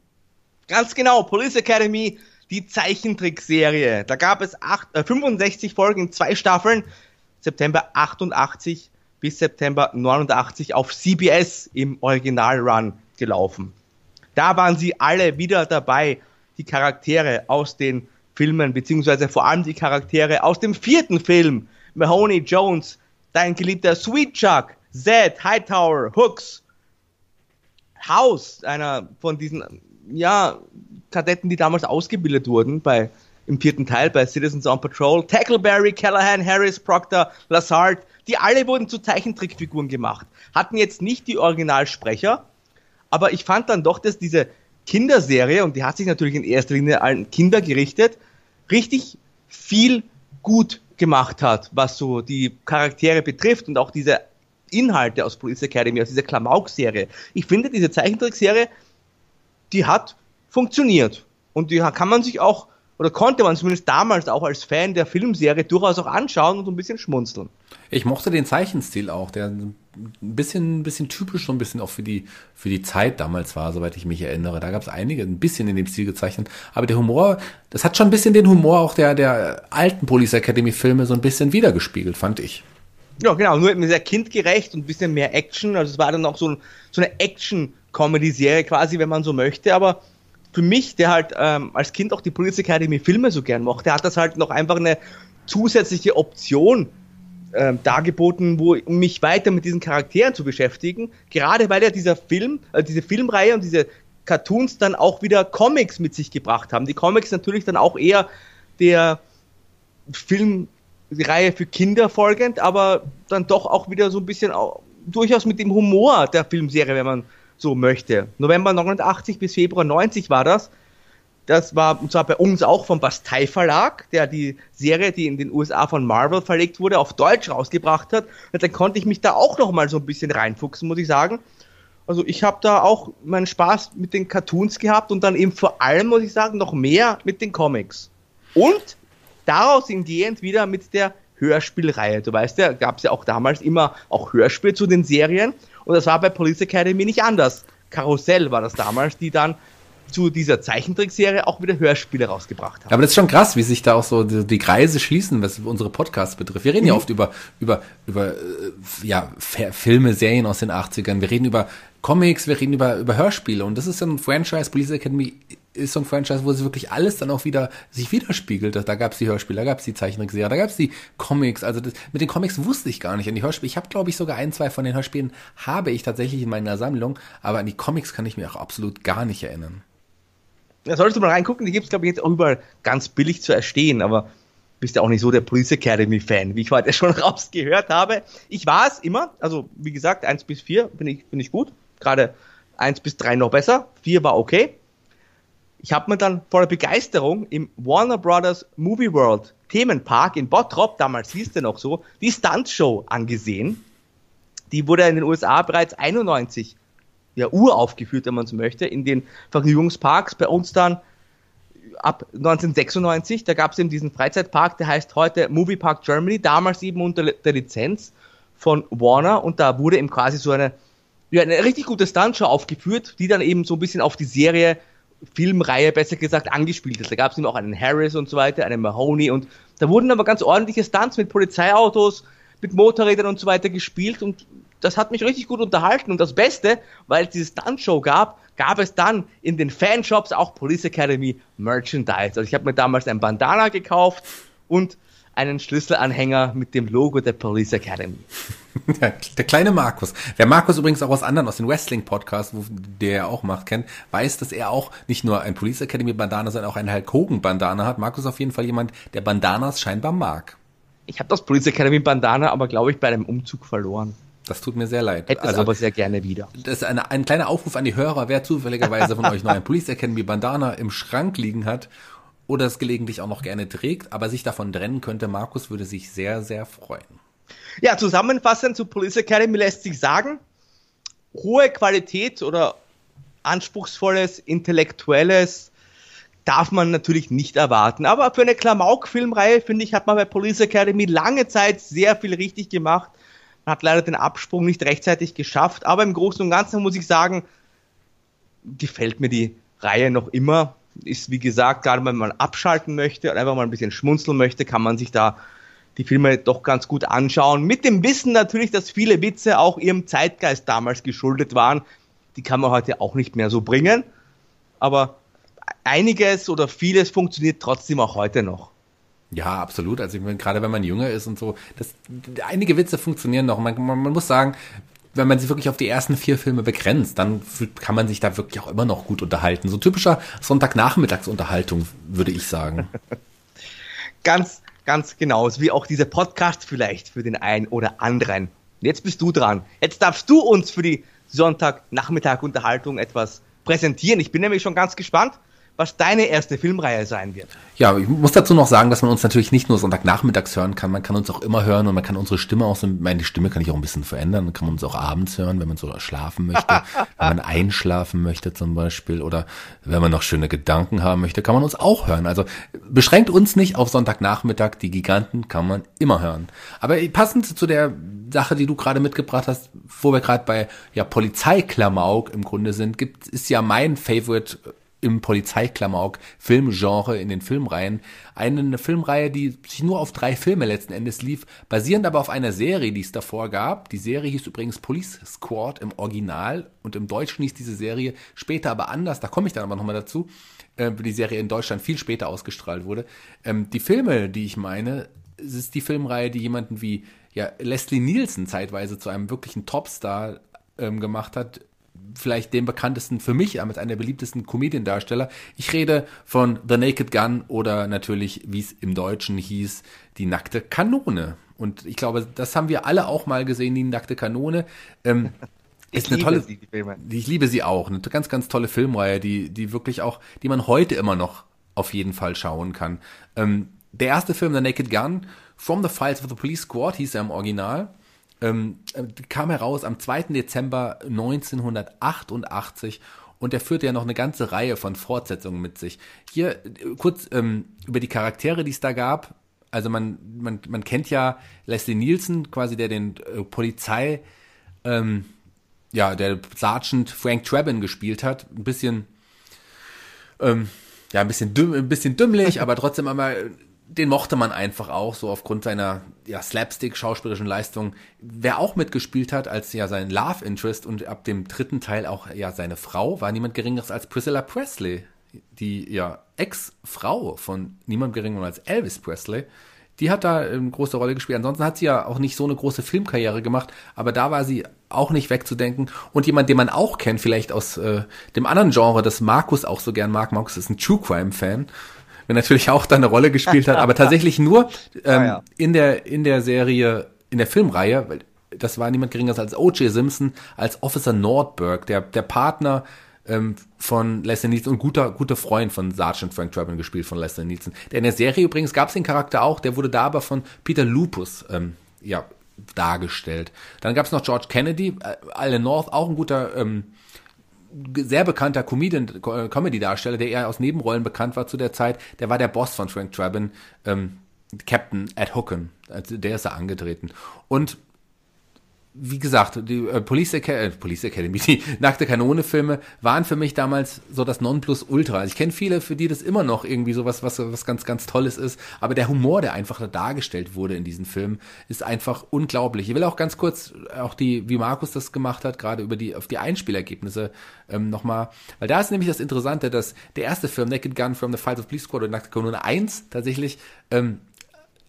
Ganz genau, Police Academy, die Zeichentrickserie. Da gab es acht, äh, 65 Folgen in zwei Staffeln, September 88 bis September 89 auf CBS im Original-Run gelaufen. Da waren sie alle wieder dabei die Charaktere aus den Filmen, beziehungsweise vor allem die Charaktere aus dem vierten Film, Mahoney Jones, dein geliebter Sweet Chuck, Zed, Hightower, Hooks, House, einer von diesen, ja, Kadetten, die damals ausgebildet wurden bei, im vierten Teil bei Citizens on Patrol, Tackleberry, Callahan, Harris, Proctor, Lazard, die alle wurden zu Zeichentrickfiguren gemacht, hatten jetzt nicht die Originalsprecher, aber ich fand dann doch, dass diese Kinderserie, und die hat sich natürlich in erster Linie an Kinder gerichtet, richtig viel gut gemacht hat, was so die Charaktere betrifft und auch diese Inhalte aus Police Academy, aus dieser Klamauk-Serie. Ich finde, diese Zeichentrickserie, die hat funktioniert. Und die kann man sich auch, oder konnte man zumindest damals auch als Fan der Filmserie durchaus auch anschauen und ein bisschen schmunzeln. Ich mochte den Zeichenstil auch, der ein bisschen, ein bisschen typisch so ein bisschen auch für die, für die Zeit damals war, soweit ich mich erinnere. Da gab es einige ein bisschen in dem Stil gezeichnet. Aber der Humor, das hat schon ein bisschen den Humor auch der, der alten Police Academy Filme so ein bisschen wiedergespiegelt, fand ich. Ja, genau, nur sehr kindgerecht und ein bisschen mehr Action. Also es war dann auch so, so eine Action-Comedy-Serie quasi, wenn man so möchte. Aber für mich, der halt ähm, als Kind auch die Police Academy Filme so gern mochte, hat das halt noch einfach eine zusätzliche Option äh, dargeboten, wo, um mich weiter mit diesen Charakteren zu beschäftigen. Gerade weil ja dieser Film, äh, diese Filmreihe und diese Cartoons dann auch wieder Comics mit sich gebracht haben. Die Comics natürlich dann auch eher der Film die Reihe für Kinder folgend, aber dann doch auch wieder so ein bisschen auch, durchaus mit dem Humor der Filmserie, wenn man so möchte. November 89 bis Februar 90 war das. Das war und zwar bei uns auch vom Bastei Verlag, der die Serie, die in den USA von Marvel verlegt wurde, auf Deutsch rausgebracht hat. Und dann konnte ich mich da auch noch mal so ein bisschen reinfuchsen, muss ich sagen. Also ich habe da auch meinen Spaß mit den Cartoons gehabt und dann eben vor allem, muss ich sagen, noch mehr mit den Comics. Und daraus hingehend wieder mit der Hörspielreihe. Du weißt ja, gab es ja auch damals immer auch Hörspiel zu den Serien und das war bei Police Academy nicht anders. Karussell war das damals, die dann zu dieser Zeichentrickserie auch wieder Hörspiele rausgebracht haben. Aber das ist schon krass, wie sich da auch so die, die Kreise schließen, was unsere Podcasts betrifft. Wir reden mhm. ja oft über, über, über äh, ja, Filme, Serien aus den 80ern. Wir reden über Comics, wir reden über, über Hörspiele. Und das ist ein Franchise, Police Academy ist so ein Franchise, wo sich wirklich alles dann auch wieder sich widerspiegelt. Da gab es die Hörspiele, da gab es die Zeichentrickserie, da gab es die Comics. Also das, mit den Comics wusste ich gar nicht. An die Hörspiele, ich habe glaube ich sogar ein, zwei von den Hörspielen habe ich tatsächlich in meiner Sammlung, aber an die Comics kann ich mir auch absolut gar nicht erinnern. Da solltest du mal reingucken, die gibt es, glaube ich, jetzt auch überall ganz billig zu erstehen, aber bist ja auch nicht so der Police Academy Fan, wie ich heute schon <laughs> rausgehört habe. Ich war es immer, also wie gesagt, 1 bis 4 bin ich, bin ich gut, gerade 1 bis 3 noch besser, 4 war okay. Ich habe mir dann voller Begeisterung im Warner Brothers Movie World Themenpark in Bottrop, damals hieß der noch so, die Stunt Show angesehen. Die wurde in den USA bereits 91 ja, uraufgeführt, wenn man so möchte, in den Vergnügungsparks. Bei uns dann ab 1996, da gab es eben diesen Freizeitpark, der heißt heute Movie Park Germany, damals eben unter der Lizenz von Warner und da wurde eben quasi so eine, ja, eine richtig gute Stuntshow aufgeführt, die dann eben so ein bisschen auf die Serie, Filmreihe besser gesagt, angespielt ist. Da gab es eben auch einen Harris und so weiter, einen Mahoney und da wurden aber ganz ordentliche Stunts mit Polizeiautos, mit Motorrädern und so weiter gespielt und das hat mich richtig gut unterhalten. Und das Beste, weil es diese Stunt-Show gab, gab es dann in den Fanshops auch Police Academy Merchandise. Also ich habe mir damals ein Bandana gekauft und einen Schlüsselanhänger mit dem Logo der Police Academy. <laughs> Der, der kleine Markus. Wer Markus übrigens auch aus anderen, aus den Wrestling-Podcasts, der er auch macht, kennt, weiß, dass er auch nicht nur ein Police Academy Bandana, sondern auch einen Hulk Hogan Bandana hat. Markus ist auf jeden Fall jemand, der Bandanas scheinbar mag. Ich habe das Police Academy Bandana aber, glaube ich, bei einem Umzug verloren. Das tut mir sehr leid. Hätte also, aber sehr gerne wieder. Das ist eine, ein kleiner Aufruf an die Hörer, wer zufälligerweise von <laughs> euch noch ein Police Academy Bandana im Schrank liegen hat oder es gelegentlich auch noch gerne trägt, aber sich davon trennen könnte, Markus würde sich sehr, sehr freuen. Ja, zusammenfassend zu Police Academy lässt sich sagen, hohe Qualität oder anspruchsvolles, intellektuelles darf man natürlich nicht erwarten. Aber für eine Klamauk-Filmreihe, finde ich, hat man bei Police Academy lange Zeit sehr viel richtig gemacht hat leider den Absprung nicht rechtzeitig geschafft, aber im Großen und Ganzen muss ich sagen, gefällt mir die Reihe noch immer. Ist wie gesagt, gerade wenn man abschalten möchte und einfach mal ein bisschen schmunzeln möchte, kann man sich da die Filme doch ganz gut anschauen. Mit dem Wissen natürlich, dass viele Witze auch ihrem Zeitgeist damals geschuldet waren. Die kann man heute auch nicht mehr so bringen. Aber einiges oder vieles funktioniert trotzdem auch heute noch. Ja, absolut. Also ich meine, gerade wenn man jünger ist und so, das, einige Witze funktionieren noch. Man, man, man muss sagen, wenn man sich wirklich auf die ersten vier Filme begrenzt, dann kann man sich da wirklich auch immer noch gut unterhalten. So typischer Sonntagnachmittagsunterhaltung, würde ich sagen. <laughs> ganz, ganz genau. Wie auch dieser Podcast vielleicht für den einen oder anderen. Jetzt bist du dran. Jetzt darfst du uns für die Sonntagnachmittag-Unterhaltung etwas präsentieren. Ich bin nämlich schon ganz gespannt was deine erste Filmreihe sein wird. Ja, ich muss dazu noch sagen, dass man uns natürlich nicht nur Sonntagnachmittags hören kann, man kann uns auch immer hören und man kann unsere Stimme auch so, meine Stimme kann ich auch ein bisschen verändern, dann kann man uns auch abends hören, wenn man so schlafen möchte, <laughs> wenn man einschlafen möchte zum Beispiel oder wenn man noch schöne Gedanken haben möchte, kann man uns auch hören. Also beschränkt uns nicht auf Sonntagnachmittag, die Giganten kann man immer hören. Aber passend zu der Sache, die du gerade mitgebracht hast, wo wir gerade bei ja Polizeiklamauk im Grunde sind, gibt ist ja mein Favorite im Polizeiklamauk Filmgenre in den Filmreihen. Eine Filmreihe, die sich nur auf drei Filme letzten Endes lief, basierend aber auf einer Serie, die es davor gab. Die Serie hieß übrigens Police Squad im Original und im Deutschen hieß diese Serie später aber anders. Da komme ich dann aber nochmal dazu. Äh, die Serie in Deutschland viel später ausgestrahlt wurde. Ähm, die Filme, die ich meine, es ist die Filmreihe, die jemanden wie ja, Leslie Nielsen zeitweise zu einem wirklichen Topstar ähm, gemacht hat, vielleicht dem bekanntesten für mich, mit einer der beliebtesten Comedian-Darsteller. Ich rede von The Naked Gun oder natürlich, wie es im Deutschen hieß, die nackte Kanone. Und ich glaube, das haben wir alle auch mal gesehen, die nackte Kanone. Ähm, <laughs> ist eine tolle, sie, ich liebe sie auch. Eine ganz, ganz tolle Filmreihe, die, die wirklich auch, die man heute immer noch auf jeden Fall schauen kann. Ähm, der erste Film, The Naked Gun, From the Files of the Police Squad, hieß er im Original, ähm, kam heraus am 2. Dezember 1988 und er führte ja noch eine ganze Reihe von Fortsetzungen mit sich. Hier äh, kurz ähm, über die Charaktere, die es da gab. Also man, man, man kennt ja Leslie Nielsen, quasi der den äh, Polizei, ähm, ja, der Sergeant Frank Trabin gespielt hat. Ein bisschen, ähm, ja, ein bisschen, dümm, ein bisschen dümmlich, <laughs> aber trotzdem einmal den mochte man einfach auch, so aufgrund seiner ja, Slapstick-schauspielerischen Leistung. Wer auch mitgespielt hat, als ja sein Love Interest und ab dem dritten Teil auch ja seine Frau, war niemand Geringeres als Priscilla Presley, die ja Ex-Frau von niemand Geringeres als Elvis Presley. Die hat da eine große Rolle gespielt. Ansonsten hat sie ja auch nicht so eine große Filmkarriere gemacht, aber da war sie auch nicht wegzudenken. Und jemand, den man auch kennt, vielleicht aus äh, dem anderen Genre, das Markus auch so gern mag. Markus ist ein True Crime-Fan natürlich auch da eine Rolle gespielt hat, aber <laughs> tatsächlich nur ähm, ah, ja. in der in der Serie, in der Filmreihe, weil das war niemand geringeres als O.J. Simpson, als Officer Nordberg, der der Partner ähm, von Leslie Nielsen und guter guter Freund von Sergeant Frank Drabin gespielt von Leslie Nielsen. Der in der Serie übrigens gab es den Charakter auch, der wurde da aber von Peter Lupus ähm, ja dargestellt. Dann gab es noch George Kennedy, äh, Alan North, auch ein guter ähm, sehr bekannter Comedian, äh, Comedy-Darsteller, der eher aus Nebenrollen bekannt war zu der Zeit, der war der Boss von Frank Drabin, ähm, Captain Ed Hooken. Also der ist da angetreten. Und wie gesagt, die äh, Police, Academy, äh, Police Academy, <laughs> die nackte Kanone-Filme waren für mich damals so das Nonplusultra. Also ich kenne viele, für die das immer noch irgendwie so was, was, was ganz, ganz Tolles ist. Aber der Humor, der einfach da dargestellt wurde in diesen Filmen, ist einfach unglaublich. Ich will auch ganz kurz auch die, wie Markus das gemacht hat, gerade über die, auf die Einspielergebnisse ähm, nochmal, weil da ist nämlich das Interessante, dass der erste Film, Naked Gun from the Fight of Police Squad oder Nackte Kanone 1 tatsächlich ähm,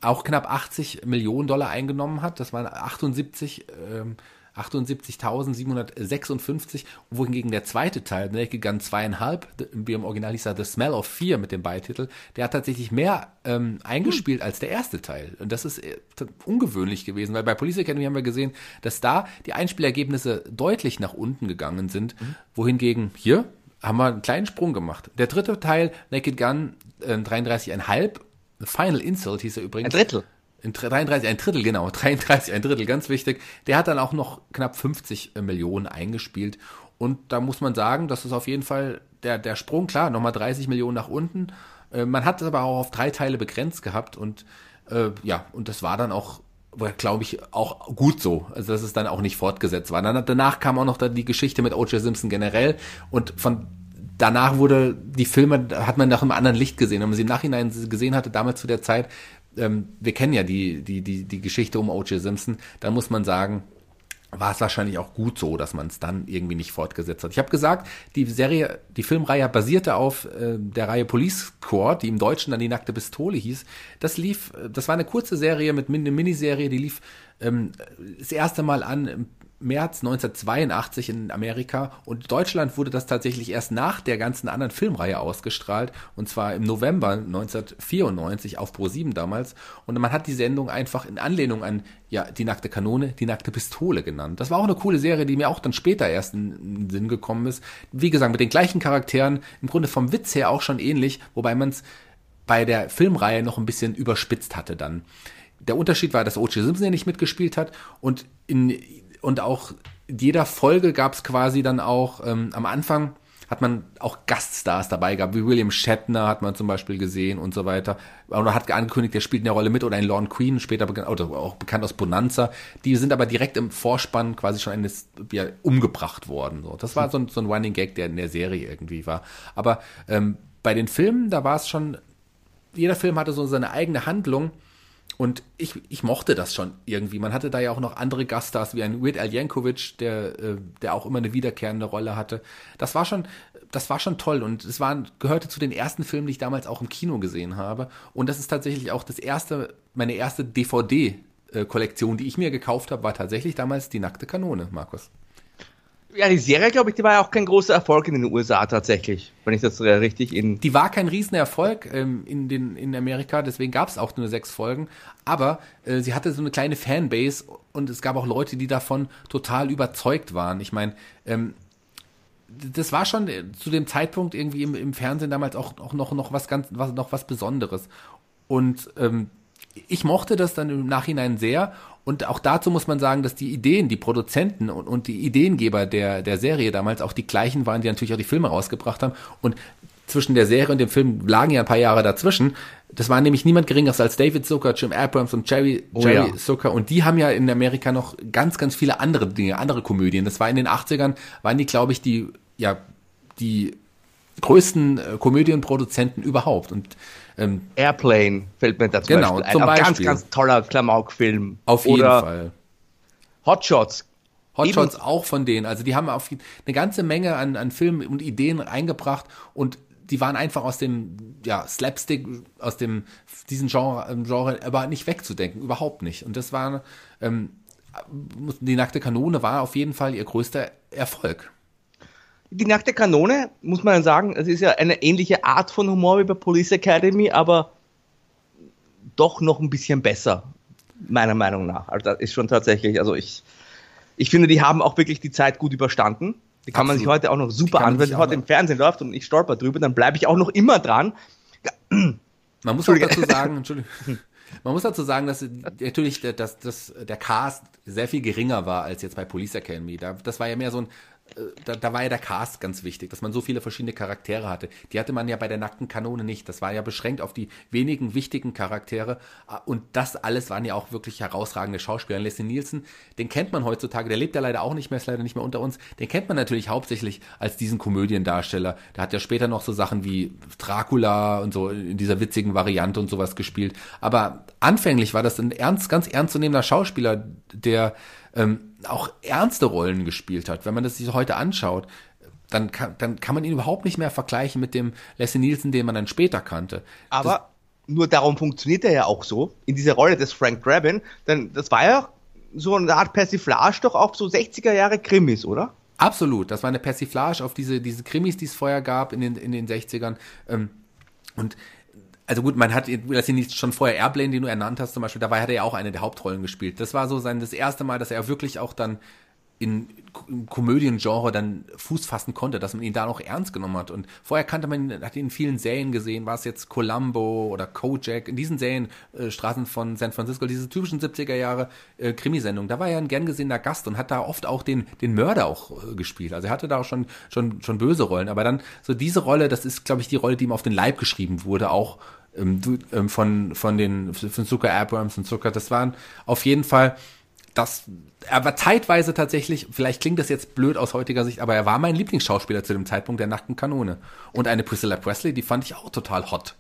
auch knapp 80 Millionen Dollar eingenommen hat. Das waren 78, ähm, 78.756, wohingegen der zweite Teil, Naked Gun zweieinhalb, wie im Original hieß er The Smell of Fear mit dem Beititel, der hat tatsächlich mehr ähm, eingespielt hm. als der erste Teil. Und das ist äh, ungewöhnlich gewesen, weil bei Police Academy haben wir gesehen, dass da die Einspielergebnisse deutlich nach unten gegangen sind, mhm. wohingegen hier haben wir einen kleinen Sprung gemacht. Der dritte Teil, Naked Gun äh, 33,5 The Final Insult hieß er übrigens. Ein Drittel. In 33, ein Drittel, genau. <laughs> 33, ein Drittel, ganz wichtig. Der hat dann auch noch knapp 50 äh, Millionen eingespielt. Und da muss man sagen, das ist auf jeden Fall der, der Sprung, klar, nochmal 30 Millionen nach unten. Äh, man hat es aber auch auf drei Teile begrenzt gehabt und äh, ja, und das war dann auch glaube ich, auch gut so. Also, dass es dann auch nicht fortgesetzt war. Dann, danach kam auch noch die Geschichte mit O.J. Simpson generell und von danach wurde die Filme, hat man nach einem anderen Licht gesehen. Wenn man sie im Nachhinein gesehen hatte, damals zu der Zeit, ähm, wir kennen ja die, die, die, die Geschichte um O.J. Simpson, dann muss man sagen, war es wahrscheinlich auch gut so, dass man es dann irgendwie nicht fortgesetzt hat. Ich habe gesagt, die Serie, die Filmreihe basierte auf äh, der Reihe Police Court, die im Deutschen dann die nackte Pistole hieß. Das lief, das war eine kurze Serie mit eine Miniserie, die lief ähm, das erste Mal an März 1982 in Amerika und Deutschland wurde das tatsächlich erst nach der ganzen anderen Filmreihe ausgestrahlt und zwar im November 1994 auf Pro7 damals und man hat die Sendung einfach in Anlehnung an ja die nackte Kanone, die nackte Pistole genannt. Das war auch eine coole Serie, die mir auch dann später erst in, den Sinn gekommen ist. Wie gesagt, mit den gleichen Charakteren, im Grunde vom Witz her auch schon ähnlich, wobei man es bei der Filmreihe noch ein bisschen überspitzt hatte dann. Der Unterschied war, dass O.J. Simpson ja nicht mitgespielt hat und in und auch jeder Folge gab es quasi dann auch ähm, am Anfang hat man auch Gaststars dabei gehabt, wie William Shatner hat man zum Beispiel gesehen und so weiter. Oder hat angekündigt, der spielt eine Rolle mit oder ein Lorne Queen, später bekannt, oder auch bekannt aus Bonanza. Die sind aber direkt im Vorspann quasi schon eines, ja, umgebracht worden. So. Das war so ein, so ein Running Gag, der in der Serie irgendwie war. Aber ähm, bei den Filmen, da war es schon, jeder Film hatte so seine eigene Handlung und ich, ich mochte das schon irgendwie. Man hatte da ja auch noch andere Gaststars wie ein Weird Al Yankovic, der, äh, der auch immer eine wiederkehrende Rolle hatte. Das war schon, das war schon toll und es waren, gehörte zu den ersten Filmen, die ich damals auch im Kino gesehen habe. Und das ist tatsächlich auch das erste, meine erste DVD-Kollektion, die ich mir gekauft habe, war tatsächlich damals die nackte Kanone, Markus. Ja, die Serie, glaube ich, die war ja auch kein großer Erfolg in den USA tatsächlich, wenn ich das richtig in. Die war kein Riesenerfolg ähm, in, den, in Amerika, deswegen gab es auch nur sechs Folgen. Aber äh, sie hatte so eine kleine Fanbase und es gab auch Leute, die davon total überzeugt waren. Ich meine, ähm, das war schon äh, zu dem Zeitpunkt irgendwie im, im Fernsehen damals auch, auch noch, noch was ganz, was, noch was Besonderes. Und ähm, ich mochte das dann im Nachhinein sehr. Und auch dazu muss man sagen, dass die Ideen, die Produzenten und, und die Ideengeber der, der Serie damals auch die gleichen waren, die natürlich auch die Filme rausgebracht haben. Und zwischen der Serie und dem Film lagen ja ein paar Jahre dazwischen. Das war nämlich niemand geringeres als David Zucker, Jim Abrams und Jerry, oh, Jerry ja. Zucker. Und die haben ja in Amerika noch ganz, ganz viele andere Dinge, andere Komödien. Das war in den 80ern, waren die, glaube ich, die, ja, die größten äh, Komödienproduzenten überhaupt. Und ähm, Airplane fällt mir dazu genau, ein. Zum Beispiel. Ganz, ganz toller Klamauk-Film. Auf jeden Oder Fall. Hotshots. Hotshots Eben. auch von denen. Also die haben auf eine ganze Menge an, an Filmen und Ideen eingebracht und die waren einfach aus dem ja, Slapstick, aus dem diesen Genre, ähm, Genre aber nicht wegzudenken, überhaupt nicht. Und das war ähm, die nackte Kanone war auf jeden Fall ihr größter Erfolg. Die nackte Kanone, muss man sagen, es ist ja eine ähnliche Art von Humor wie bei Police Academy, aber doch noch ein bisschen besser, meiner Meinung nach. Also das ist schon tatsächlich, also ich, ich finde, die haben auch wirklich die Zeit gut überstanden. Die kann Absolut. man sich heute auch noch super an. Wenn heute im Fernsehen läuft und ich stolper drüber, dann bleibe ich auch noch immer dran. Man muss auch dazu sagen, <laughs> Entschuldigung. Man muss dazu sagen, dass natürlich dass, dass der Cast sehr viel geringer war als jetzt bei Police Academy. das war ja mehr so ein da, da, war ja der Cast ganz wichtig, dass man so viele verschiedene Charaktere hatte. Die hatte man ja bei der nackten Kanone nicht. Das war ja beschränkt auf die wenigen wichtigen Charaktere. Ah, und das alles waren ja auch wirklich herausragende Schauspieler. Leslie Nielsen, den kennt man heutzutage, der lebt ja leider auch nicht mehr, ist leider nicht mehr unter uns. Den kennt man natürlich hauptsächlich als diesen Komödiendarsteller. Der hat ja später noch so Sachen wie Dracula und so in dieser witzigen Variante und sowas gespielt. Aber anfänglich war das ein ernst, ganz ernstzunehmender Schauspieler, der ähm, auch ernste Rollen gespielt hat. Wenn man das sich heute anschaut, dann kann, dann kann man ihn überhaupt nicht mehr vergleichen mit dem Leslie Nielsen, den man dann später kannte. Aber das, nur darum funktioniert er ja auch so, in dieser Rolle des Frank Drabin, denn das war ja so eine Art Persiflage doch auf so 60er Jahre Krimis, oder? Absolut, das war eine Persiflage auf diese, diese Krimis, die es vorher gab in den, in den 60ern. Ähm, und also gut, man hat, das nicht schon vorher Airplane, den du ernannt hast zum Beispiel, dabei hat er ja auch eine der Hauptrollen gespielt. Das war so sein das erste Mal, dass er wirklich auch dann in, im Komödiengenre dann Fuß fassen konnte, dass man ihn da noch ernst genommen hat. Und vorher kannte man, hat ihn in vielen Serien gesehen, war es jetzt Columbo oder Kojak, in diesen Serien, äh, Straßen von San Francisco, diese typischen 70er Jahre äh, Krimisendungen, da war er ein gern gesehener Gast und hat da oft auch den, den Mörder auch äh, gespielt. Also er hatte da auch schon, schon, schon böse Rollen. Aber dann so diese Rolle, das ist, glaube ich, die Rolle, die ihm auf den Leib geschrieben wurde, auch von, von den, von Zucker Abrams und Zucker. Das waren auf jeden Fall, das, er war zeitweise tatsächlich, vielleicht klingt das jetzt blöd aus heutiger Sicht, aber er war mein Lieblingsschauspieler zu dem Zeitpunkt der nackten Kanone. Und eine Priscilla Presley, die fand ich auch total hot.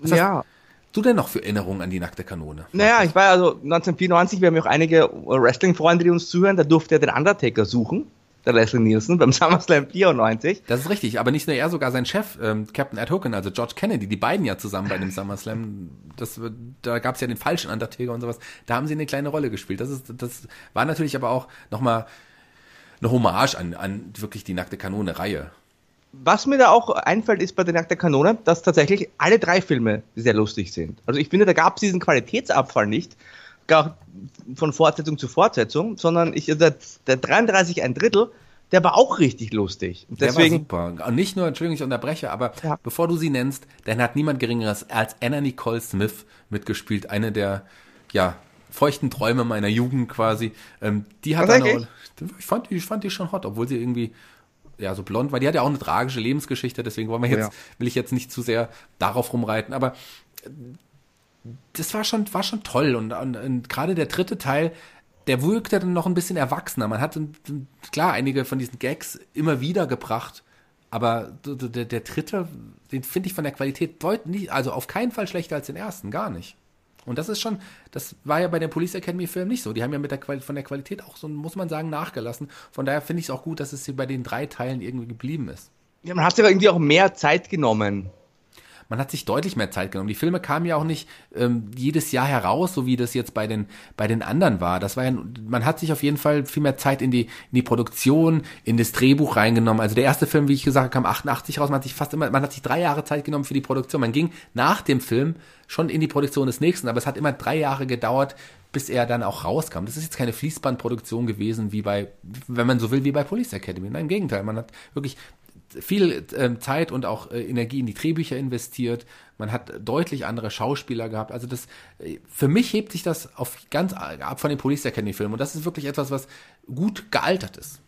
Was ja. du denn noch für Erinnerungen an die nackte Kanone? Naja, ich war also 1994, wir haben ja auch einige Wrestling-Freunde, die uns zuhören, da durfte er den Undertaker suchen der Leslie Nielsen beim <laughs> SummerSlam 94. Das ist richtig, aber nicht nur er, sogar sein Chef, ähm, Captain Ed Hogan, also George Kennedy, die beiden ja zusammen bei dem SummerSlam. Das, da gab es ja den falschen Undertaker und sowas. Da haben sie eine kleine Rolle gespielt. Das, ist, das war natürlich aber auch nochmal eine Hommage an, an wirklich die nackte Kanone-Reihe. Was mir da auch einfällt, ist bei der nackte Kanone, dass tatsächlich alle drei Filme sehr lustig sind. Also ich finde, da gab es diesen Qualitätsabfall nicht gar von Fortsetzung zu Fortsetzung, sondern ich, der, der 33 ein Drittel, der war auch richtig lustig. Und deswegen, der war super. Und nicht nur, Entschuldigung, ich unterbreche, aber ja. bevor du sie nennst, dann hat niemand Geringeres als Anna Nicole Smith mitgespielt, eine der, ja, feuchten Träume meiner Jugend quasi. Ähm, die hat eine, ich fand, die, ich fand die schon hot, obwohl sie irgendwie ja so blond war. Die hat ja auch eine tragische Lebensgeschichte, deswegen wollen wir jetzt, ja. will ich jetzt nicht zu sehr darauf rumreiten. Aber das war schon, war schon toll. Und, und, und gerade der dritte Teil, der wirkte dann noch ein bisschen erwachsener. Man hat klar einige von diesen Gags immer wieder gebracht, aber der, der dritte, den finde ich von der Qualität deutlich, also auf keinen Fall schlechter als den ersten, gar nicht. Und das ist schon, das war ja bei den Police Academy Filmen nicht so. Die haben ja mit der Quali von der Qualität auch so, muss man sagen, nachgelassen. Von daher finde ich es auch gut, dass es hier bei den drei Teilen irgendwie geblieben ist. Ja, man hat sich aber irgendwie auch mehr Zeit genommen man hat sich deutlich mehr Zeit genommen. Die Filme kamen ja auch nicht ähm, jedes Jahr heraus, so wie das jetzt bei den, bei den anderen war. Das war ja, man hat sich auf jeden Fall viel mehr Zeit in die, in die Produktion, in das Drehbuch reingenommen. Also der erste Film, wie ich gesagt habe, kam 88 raus. Man hat sich fast immer, man hat sich drei Jahre Zeit genommen für die Produktion. Man ging nach dem Film schon in die Produktion des nächsten, aber es hat immer drei Jahre gedauert, bis er dann auch rauskam. Das ist jetzt keine Fließbandproduktion gewesen, wie bei, wenn man so will, wie bei Police Academy. Nein, im Gegenteil. Man hat wirklich viel äh, Zeit und auch äh, Energie in die Drehbücher investiert. Man hat deutlich andere Schauspieler gehabt. Also das, äh, für mich hebt sich das auf ganz ab von den Police Academy Filmen. Und das ist wirklich etwas, was gut gealtert ist.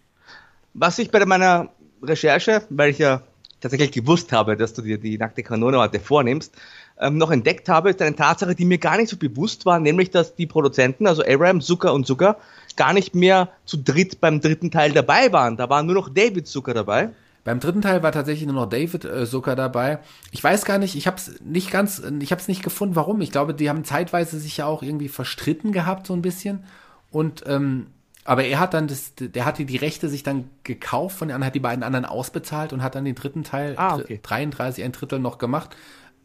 Was ich bei meiner Recherche, weil ich ja tatsächlich gewusst habe, dass du dir die nackte Kanone heute vornimmst, ähm, noch entdeckt habe, ist eine Tatsache, die mir gar nicht so bewusst war, nämlich, dass die Produzenten, also Abraham, Zucker und Zucker, gar nicht mehr zu dritt beim dritten Teil dabei waren. Da war nur noch David Zucker dabei. Beim dritten Teil war tatsächlich nur noch David äh, Zucker dabei. Ich weiß gar nicht, ich habe es nicht ganz, ich habe es nicht gefunden, warum. Ich glaube, die haben zeitweise sich ja auch irgendwie verstritten gehabt so ein bisschen und ähm, aber er hat dann das, der hatte die Rechte sich dann gekauft von den anderen, hat die beiden anderen ausbezahlt und hat dann den dritten Teil ah, okay. 33 ein Drittel noch gemacht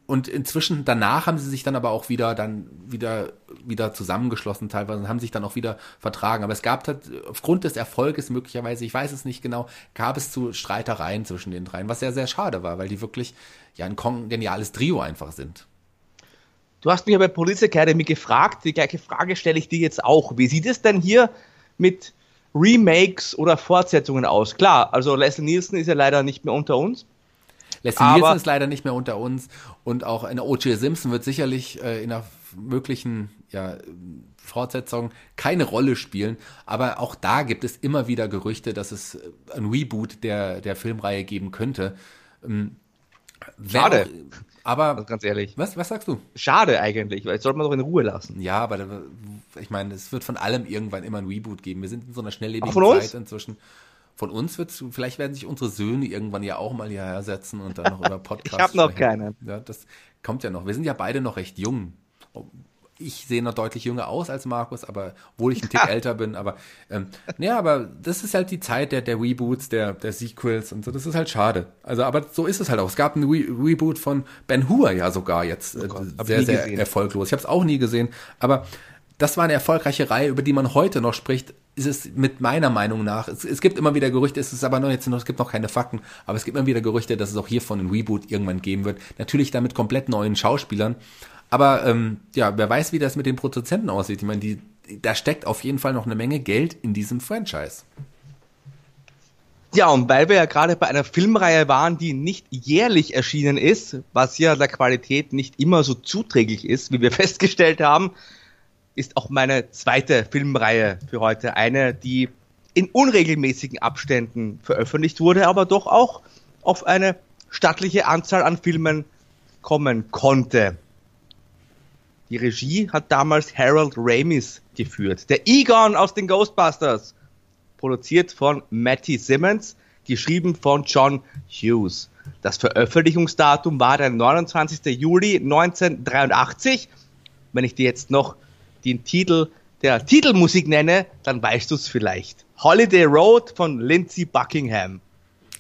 und inzwischen danach haben sie sich dann aber auch wieder dann wieder wieder zusammengeschlossen teilweise und haben sich dann auch wieder vertragen. Aber es gab halt, aufgrund des Erfolges möglicherweise, ich weiß es nicht genau, gab es zu Streitereien zwischen den dreien, was sehr sehr schade war, weil die wirklich ja ein geniales Trio einfach sind. Du hast mich ja bei Police Academy gefragt, die gleiche Frage stelle ich dir jetzt auch. Wie sieht es denn hier mit Remakes oder Fortsetzungen aus? Klar, also Leslie Nielsen ist ja leider nicht mehr unter uns. Leslie Nielsen ist leider nicht mehr unter uns und auch eine O.J. Simpson wird sicherlich äh, in einer möglichen ja, Fortsetzung keine Rolle spielen. Aber auch da gibt es immer wieder Gerüchte, dass es äh, ein Reboot der, der Filmreihe geben könnte. Ähm, Schade. aber also ganz ehrlich. Was, was sagst du? Schade eigentlich, weil sollte man doch in Ruhe lassen. Ja, aber da, ich meine, es wird von allem irgendwann immer ein Reboot geben. Wir sind in so einer schnelllebigen Zeit inzwischen von uns wird vielleicht werden sich unsere Söhne irgendwann ja auch mal hierher setzen und dann noch über <laughs> Podcasts Ich habe noch keinen. Ja, das kommt ja noch. Wir sind ja beide noch recht jung. Ich sehe noch deutlich jünger aus als Markus, aber obwohl ich ein Tick älter bin, aber ähm, ja, aber das ist halt die Zeit der, der Reboots, der, der Sequels und so, das ist halt schade. Also, aber so ist es halt auch. Es gab ein Re Reboot von Ben Hur ja sogar jetzt, oh Gott, äh, sehr, sehr gesehen. erfolglos. Ich habe es auch nie gesehen, aber das war eine erfolgreiche Reihe, über die man heute noch spricht, ist es mit meiner Meinung nach, es, es gibt immer wieder Gerüchte, es ist aber noch jetzt noch, es gibt noch keine Fakten, aber es gibt immer wieder Gerüchte, dass es auch hiervon ein Reboot irgendwann geben wird. Natürlich dann mit komplett neuen Schauspielern. Aber ähm, ja, wer weiß, wie das mit den Produzenten aussieht. Ich meine, die, da steckt auf jeden Fall noch eine Menge Geld in diesem Franchise. Ja, und weil wir ja gerade bei einer Filmreihe waren, die nicht jährlich erschienen ist, was ja der Qualität nicht immer so zuträglich ist, wie wir <laughs> festgestellt haben, ist auch meine zweite Filmreihe für heute. Eine, die in unregelmäßigen Abständen veröffentlicht wurde, aber doch auch auf eine stattliche Anzahl an Filmen kommen konnte. Die Regie hat damals Harold Ramis geführt. Der Egon aus den Ghostbusters. Produziert von Matty Simmons, geschrieben von John Hughes. Das Veröffentlichungsdatum war der 29. Juli 1983. Wenn ich dir jetzt noch den Titel der Titelmusik nenne, dann weißt du es vielleicht. Holiday Road von Lindsey Buckingham.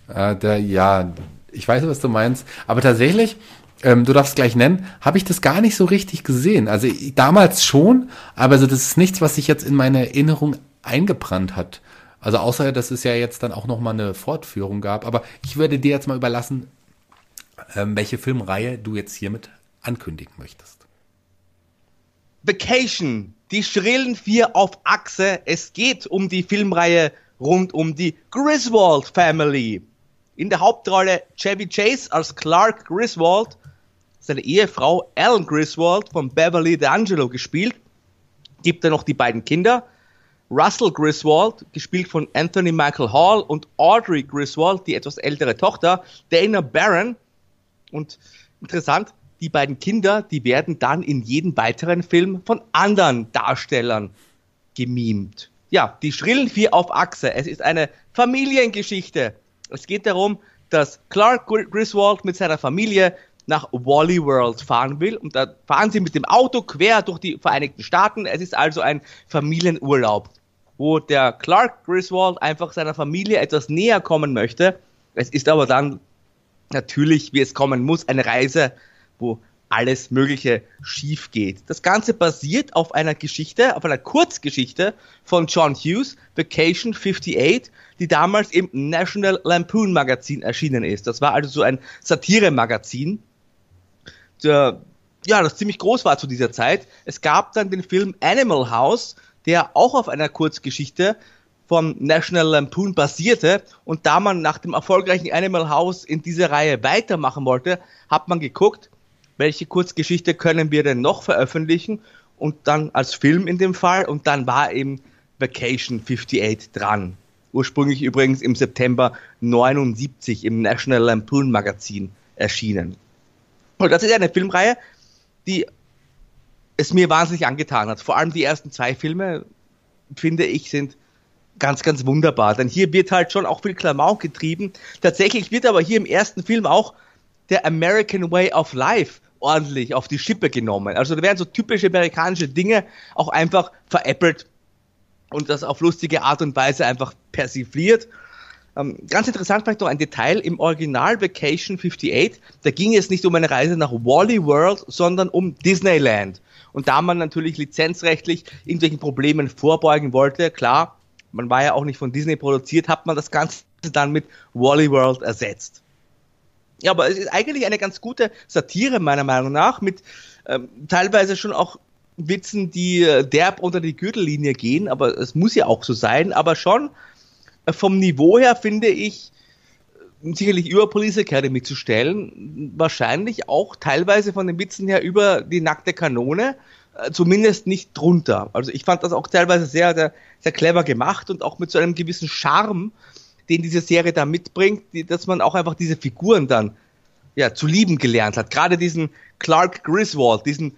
Äh, der, ja, ich weiß, was du meinst. Aber tatsächlich, ähm, du darfst gleich nennen, habe ich das gar nicht so richtig gesehen. Also ich, damals schon, aber also das ist nichts, was sich jetzt in meine Erinnerung eingebrannt hat. Also außer, dass es ja jetzt dann auch noch mal eine Fortführung gab. Aber ich würde dir jetzt mal überlassen, ähm, welche Filmreihe du jetzt hiermit ankündigen möchtest. Vacation, die schrillen vier auf Achse. Es geht um die Filmreihe rund um die Griswold Family. In der Hauptrolle Chevy Chase als Clark Griswold, seine Ehefrau Ellen Griswold von Beverly D'Angelo gespielt. Gibt er noch die beiden Kinder. Russell Griswold, gespielt von Anthony Michael Hall und Audrey Griswold, die etwas ältere Tochter, Dana Barron. Und interessant, die beiden Kinder, die werden dann in jedem weiteren Film von anderen Darstellern gemimt. Ja, die schrillen vier auf Achse. Es ist eine Familiengeschichte. Es geht darum, dass Clark Griswold mit seiner Familie nach Wally World fahren will und da fahren sie mit dem Auto quer durch die Vereinigten Staaten. Es ist also ein Familienurlaub, wo der Clark Griswold einfach seiner Familie etwas näher kommen möchte. Es ist aber dann natürlich, wie es kommen muss, eine Reise wo alles Mögliche schief geht. Das Ganze basiert auf einer Geschichte, auf einer Kurzgeschichte von John Hughes, Vacation 58, die damals im National Lampoon Magazin erschienen ist. Das war also so ein Satire-Magazin, ja, das ziemlich groß war zu dieser Zeit. Es gab dann den Film Animal House, der auch auf einer Kurzgeschichte vom National Lampoon basierte. Und da man nach dem erfolgreichen Animal House in dieser Reihe weitermachen wollte, hat man geguckt, welche Kurzgeschichte können wir denn noch veröffentlichen und dann als Film in dem Fall und dann war eben Vacation 58 dran. Ursprünglich übrigens im September 79 im National Lampoon Magazin erschienen. Und das ist eine Filmreihe, die es mir wahnsinnig angetan hat. Vor allem die ersten zwei Filme, finde ich, sind ganz, ganz wunderbar. Denn hier wird halt schon auch viel Klamauk getrieben. Tatsächlich wird aber hier im ersten Film auch der American Way of Life ordentlich auf die Schippe genommen. Also da werden so typische amerikanische Dinge auch einfach veräppelt und das auf lustige Art und Weise einfach persifliert. Ähm, ganz interessant vielleicht noch ein Detail im Original Vacation 58, da ging es nicht um eine Reise nach Wally World, sondern um Disneyland. Und da man natürlich lizenzrechtlich irgendwelchen Problemen vorbeugen wollte, klar, man war ja auch nicht von Disney produziert, hat man das Ganze dann mit Wally World ersetzt. Ja, aber es ist eigentlich eine ganz gute Satire meiner Meinung nach, mit ähm, teilweise schon auch Witzen, die äh, derb unter die Gürtellinie gehen, aber es muss ja auch so sein, aber schon äh, vom Niveau her finde ich äh, sicherlich über Police Academy zu stellen, wahrscheinlich auch teilweise von den Witzen her über die nackte Kanone, zumindest nicht drunter. Also ich fand das auch teilweise sehr, sehr, sehr clever gemacht und auch mit so einem gewissen Charme, den diese Serie da mitbringt, die, dass man auch einfach diese Figuren dann ja, zu lieben gelernt hat. Gerade diesen Clark Griswold, diesen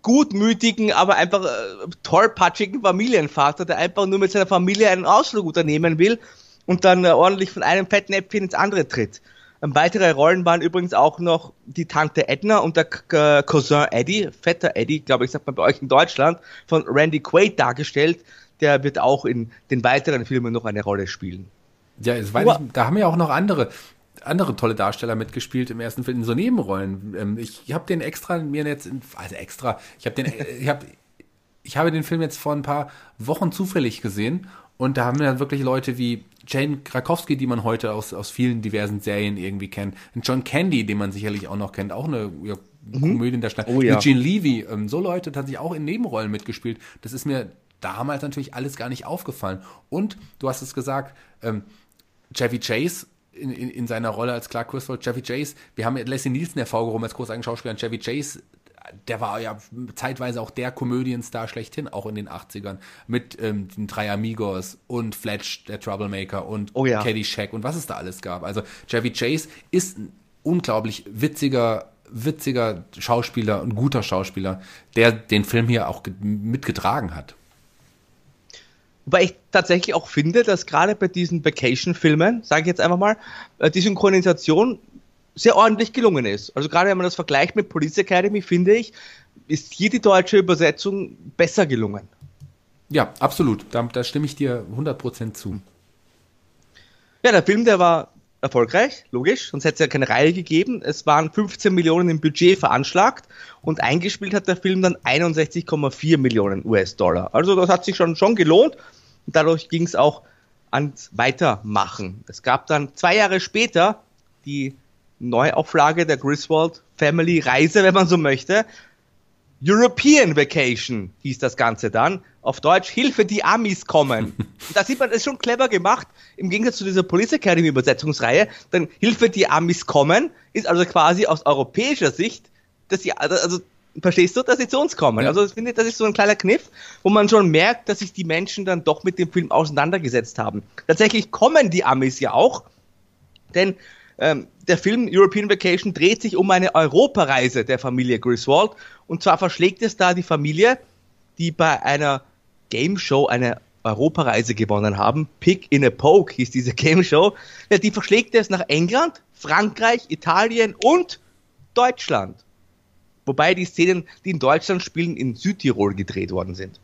gutmütigen, aber einfach äh, tollpatschigen Familienvater, der einfach nur mit seiner Familie einen Ausflug unternehmen will und dann äh, ordentlich von einem Fettnäpfchen ins andere tritt. Ähm, weitere Rollen waren übrigens auch noch die Tante Edna und der K äh, Cousin Eddie, Vetter Eddie, glaube ich, sagt man bei euch in Deutschland, von Randy Quaid dargestellt. Der wird auch in den weiteren Filmen noch eine Rolle spielen. Ja, das weiß ich, da haben ja auch noch andere andere tolle Darsteller mitgespielt im ersten Film in so Nebenrollen. Ähm, ich habe den extra mir jetzt, also extra, ich habe den, <laughs> ich habe, ich habe den Film jetzt vor ein paar Wochen zufällig gesehen und da haben wir dann wirklich Leute wie Jane Krakowski, die man heute aus, aus vielen diversen Serien irgendwie kennt. Und John Candy, den man sicherlich auch noch kennt, auch eine ja, mhm. Komödie in der Stadt. Oh, ja. Eugene Levy, ähm, so Leute tatsächlich auch in Nebenrollen mitgespielt. Das ist mir damals natürlich alles gar nicht aufgefallen. Und du hast es gesagt, ähm, Chevy Chase in, in, in, seiner Rolle als Clark Griswold, Chevy Chase, wir haben Leslie Nielsen hervorgehoben als großartigen Schauspieler, und Chevy Chase, der war ja zeitweise auch der Komödienstar schlechthin, auch in den 80ern, mit ähm, den drei Amigos und Fletch, der Troublemaker und oh ja. Caddyshack und was es da alles gab. Also Chevy Chase ist ein unglaublich witziger witziger Schauspieler, ein guter Schauspieler, der den Film hier auch mitgetragen hat. Wobei ich tatsächlich auch finde, dass gerade bei diesen Vacation-Filmen, sage ich jetzt einfach mal, äh, die Synchronisation sehr ordentlich gelungen ist. Also gerade wenn man das vergleicht mit Police Academy, finde ich, ist hier die deutsche Übersetzung besser gelungen. Ja, absolut. Da, da stimme ich dir 100% zu. Ja, der Film, der war erfolgreich, logisch, sonst hätte es ja keine Reihe gegeben. Es waren 15 Millionen im Budget veranschlagt und eingespielt hat der Film dann 61,4 Millionen US-Dollar. Also das hat sich schon, schon gelohnt und dadurch ging es auch ans Weitermachen. Es gab dann zwei Jahre später die Neuauflage der Griswold Family Reise, wenn man so möchte. European Vacation hieß das Ganze dann auf Deutsch Hilfe, die Amis kommen. <laughs> da sieht man, das ist schon clever gemacht, im Gegensatz zu dieser Police Academy Übersetzungsreihe, denn Hilfe, die Amis kommen, ist also quasi aus europäischer Sicht, dass sie, also, verstehst du, dass sie zu uns kommen. Ja. Also ich finde, das ist so ein kleiner Kniff, wo man schon merkt, dass sich die Menschen dann doch mit dem Film auseinandergesetzt haben. Tatsächlich kommen die Amis ja auch, denn ähm, der Film European Vacation dreht sich um eine Europareise der Familie Griswold und zwar verschlägt es da die Familie, die bei einer Game Show eine Europareise gewonnen haben. Pick in a Poke hieß diese <laughs> Game Show. Ja, die verschlägt es nach England, Frankreich, Italien und Deutschland. Wobei die Szenen, die in Deutschland spielen, in Südtirol gedreht worden sind.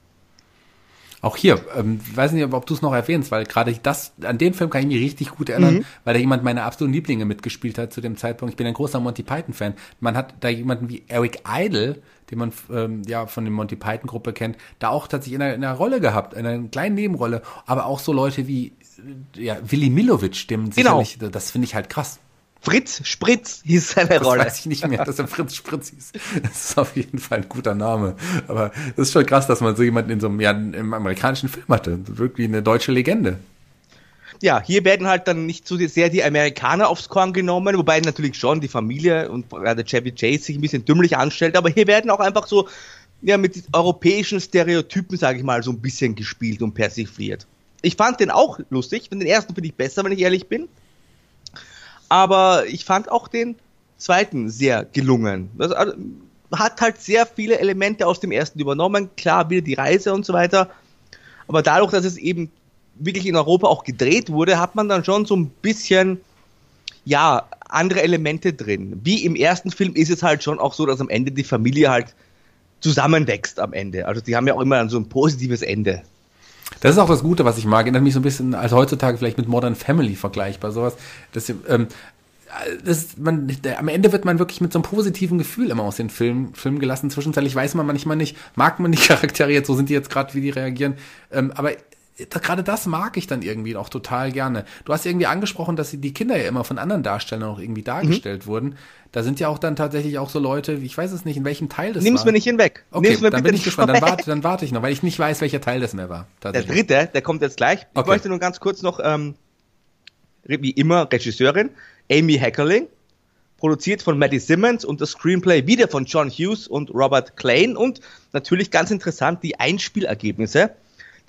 Auch hier, ähm, weiß nicht, ob du es noch erwähnst, weil gerade das, an den Film kann ich mich richtig gut erinnern, mhm. weil da jemand meiner absoluten Lieblinge mitgespielt hat zu dem Zeitpunkt. Ich bin ein großer Monty Python-Fan. Man hat da jemanden wie Eric Idle, den man ähm, ja von der Monty Python-Gruppe kennt, da auch tatsächlich in einer, in einer Rolle gehabt, in einer kleinen Nebenrolle, aber auch so Leute wie ja, Willi Milovic, dem genau. sicherlich, das finde ich halt krass. Fritz Spritz hieß seine das Rolle. weiß ich nicht mehr, dass er Fritz Spritz hieß. Das ist auf jeden Fall ein guter Name. Aber das ist schon krass, dass man so jemanden in so einem, ja, im amerikanischen Film hatte. Wirklich eine deutsche Legende. Ja, hier werden halt dann nicht so sehr die Amerikaner aufs Korn genommen, wobei natürlich schon die Familie und gerade Chevy Chase sich ein bisschen dümmlich anstellt, aber hier werden auch einfach so ja, mit europäischen Stereotypen, sage ich mal, so ein bisschen gespielt und persifliert. Ich fand den auch lustig, den ersten finde ich besser, wenn ich ehrlich bin aber ich fand auch den zweiten sehr gelungen. Das also, hat halt sehr viele Elemente aus dem ersten übernommen, klar, wieder die Reise und so weiter, aber dadurch, dass es eben wirklich in Europa auch gedreht wurde, hat man dann schon so ein bisschen, ja, andere Elemente drin. Wie im ersten Film ist es halt schon auch so, dass am Ende die Familie halt zusammenwächst am Ende. Also die haben ja auch immer so ein positives Ende. Das ist auch das Gute, was ich mag. Erinnert mich so ein bisschen, als heutzutage vielleicht mit Modern Family vergleichbar, sowas. Das, ähm, das, man, der, am Ende wird man wirklich mit so einem positiven Gefühl immer aus den Filmen Film gelassen. Zwischenzeitlich weiß man manchmal nicht, mag man die <laughs> Charaktere jetzt, so sind die jetzt gerade, wie die reagieren. Ähm, aber gerade das mag ich dann irgendwie auch total gerne. Du hast irgendwie angesprochen, dass die Kinder ja immer von anderen Darstellern auch irgendwie dargestellt mhm. wurden. Da sind ja auch dann tatsächlich auch so Leute, ich weiß es nicht, in welchem Teil das Nimm's war. Nimm's mir nicht hinweg. Okay, Nimm's mir dann bin ich gespannt. Dann warte, dann warte ich noch, weil ich nicht weiß, welcher Teil das mehr war. Der dritte, der kommt jetzt gleich. Ich okay. möchte nur ganz kurz noch, ähm, wie immer, Regisseurin Amy Heckerling, produziert von Maddie Simmons und das Screenplay wieder von John Hughes und Robert Klein und natürlich ganz interessant die Einspielergebnisse.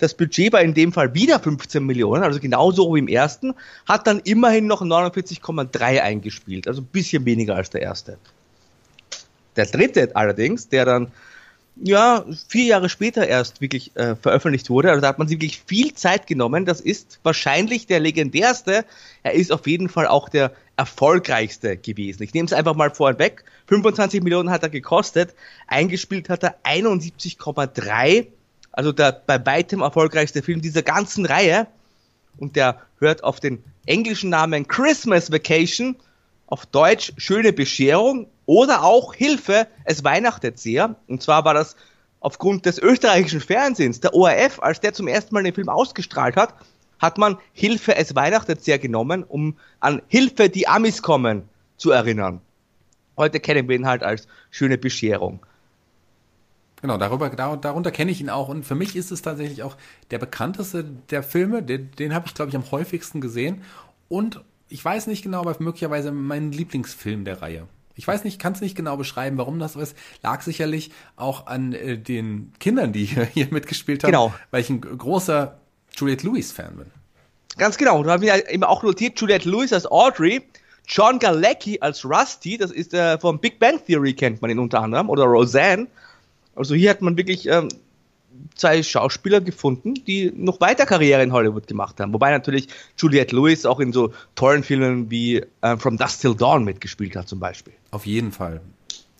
Das Budget war in dem Fall wieder 15 Millionen, also genauso wie im ersten, hat dann immerhin noch 49,3 eingespielt, also ein bisschen weniger als der erste. Der dritte allerdings, der dann ja, vier Jahre später erst wirklich äh, veröffentlicht wurde. Also da hat man sich wirklich viel Zeit genommen. Das ist wahrscheinlich der legendärste. Er ist auf jeden Fall auch der erfolgreichste gewesen. Ich nehme es einfach mal vorweg. 25 Millionen hat er gekostet. Eingespielt hat er 71,3 also der bei weitem erfolgreichste Film dieser ganzen Reihe. Und der hört auf den englischen Namen Christmas Vacation, auf Deutsch Schöne Bescherung oder auch Hilfe, es weihnachtet sehr. Und zwar war das aufgrund des österreichischen Fernsehens, der ORF, als der zum ersten Mal den Film ausgestrahlt hat, hat man Hilfe, es weihnachtet sehr genommen, um an Hilfe, die Amis kommen, zu erinnern. Heute kennen wir ihn halt als schöne Bescherung. Genau, darüber, dar, darunter kenne ich ihn auch. Und für mich ist es tatsächlich auch der bekannteste der Filme. Den, den habe ich, glaube ich, am häufigsten gesehen. Und ich weiß nicht genau, aber möglicherweise mein Lieblingsfilm der Reihe. Ich weiß nicht, kann es nicht genau beschreiben, warum das so ist. Lag sicherlich auch an äh, den Kindern, die <laughs> hier mitgespielt haben, genau. weil ich ein großer Juliette Lewis-Fan bin. Ganz genau. Da haben wir eben auch notiert, Juliette Lewis als Audrey, John Galecki als Rusty, das ist äh, vom Big Bang Theory, kennt man ihn unter anderem, oder Roseanne. Also hier hat man wirklich ähm, zwei Schauspieler gefunden, die noch weiter Karriere in Hollywood gemacht haben. Wobei natürlich Juliette Lewis auch in so tollen Filmen wie äh, From Dust Till Dawn mitgespielt hat zum Beispiel. Auf jeden Fall.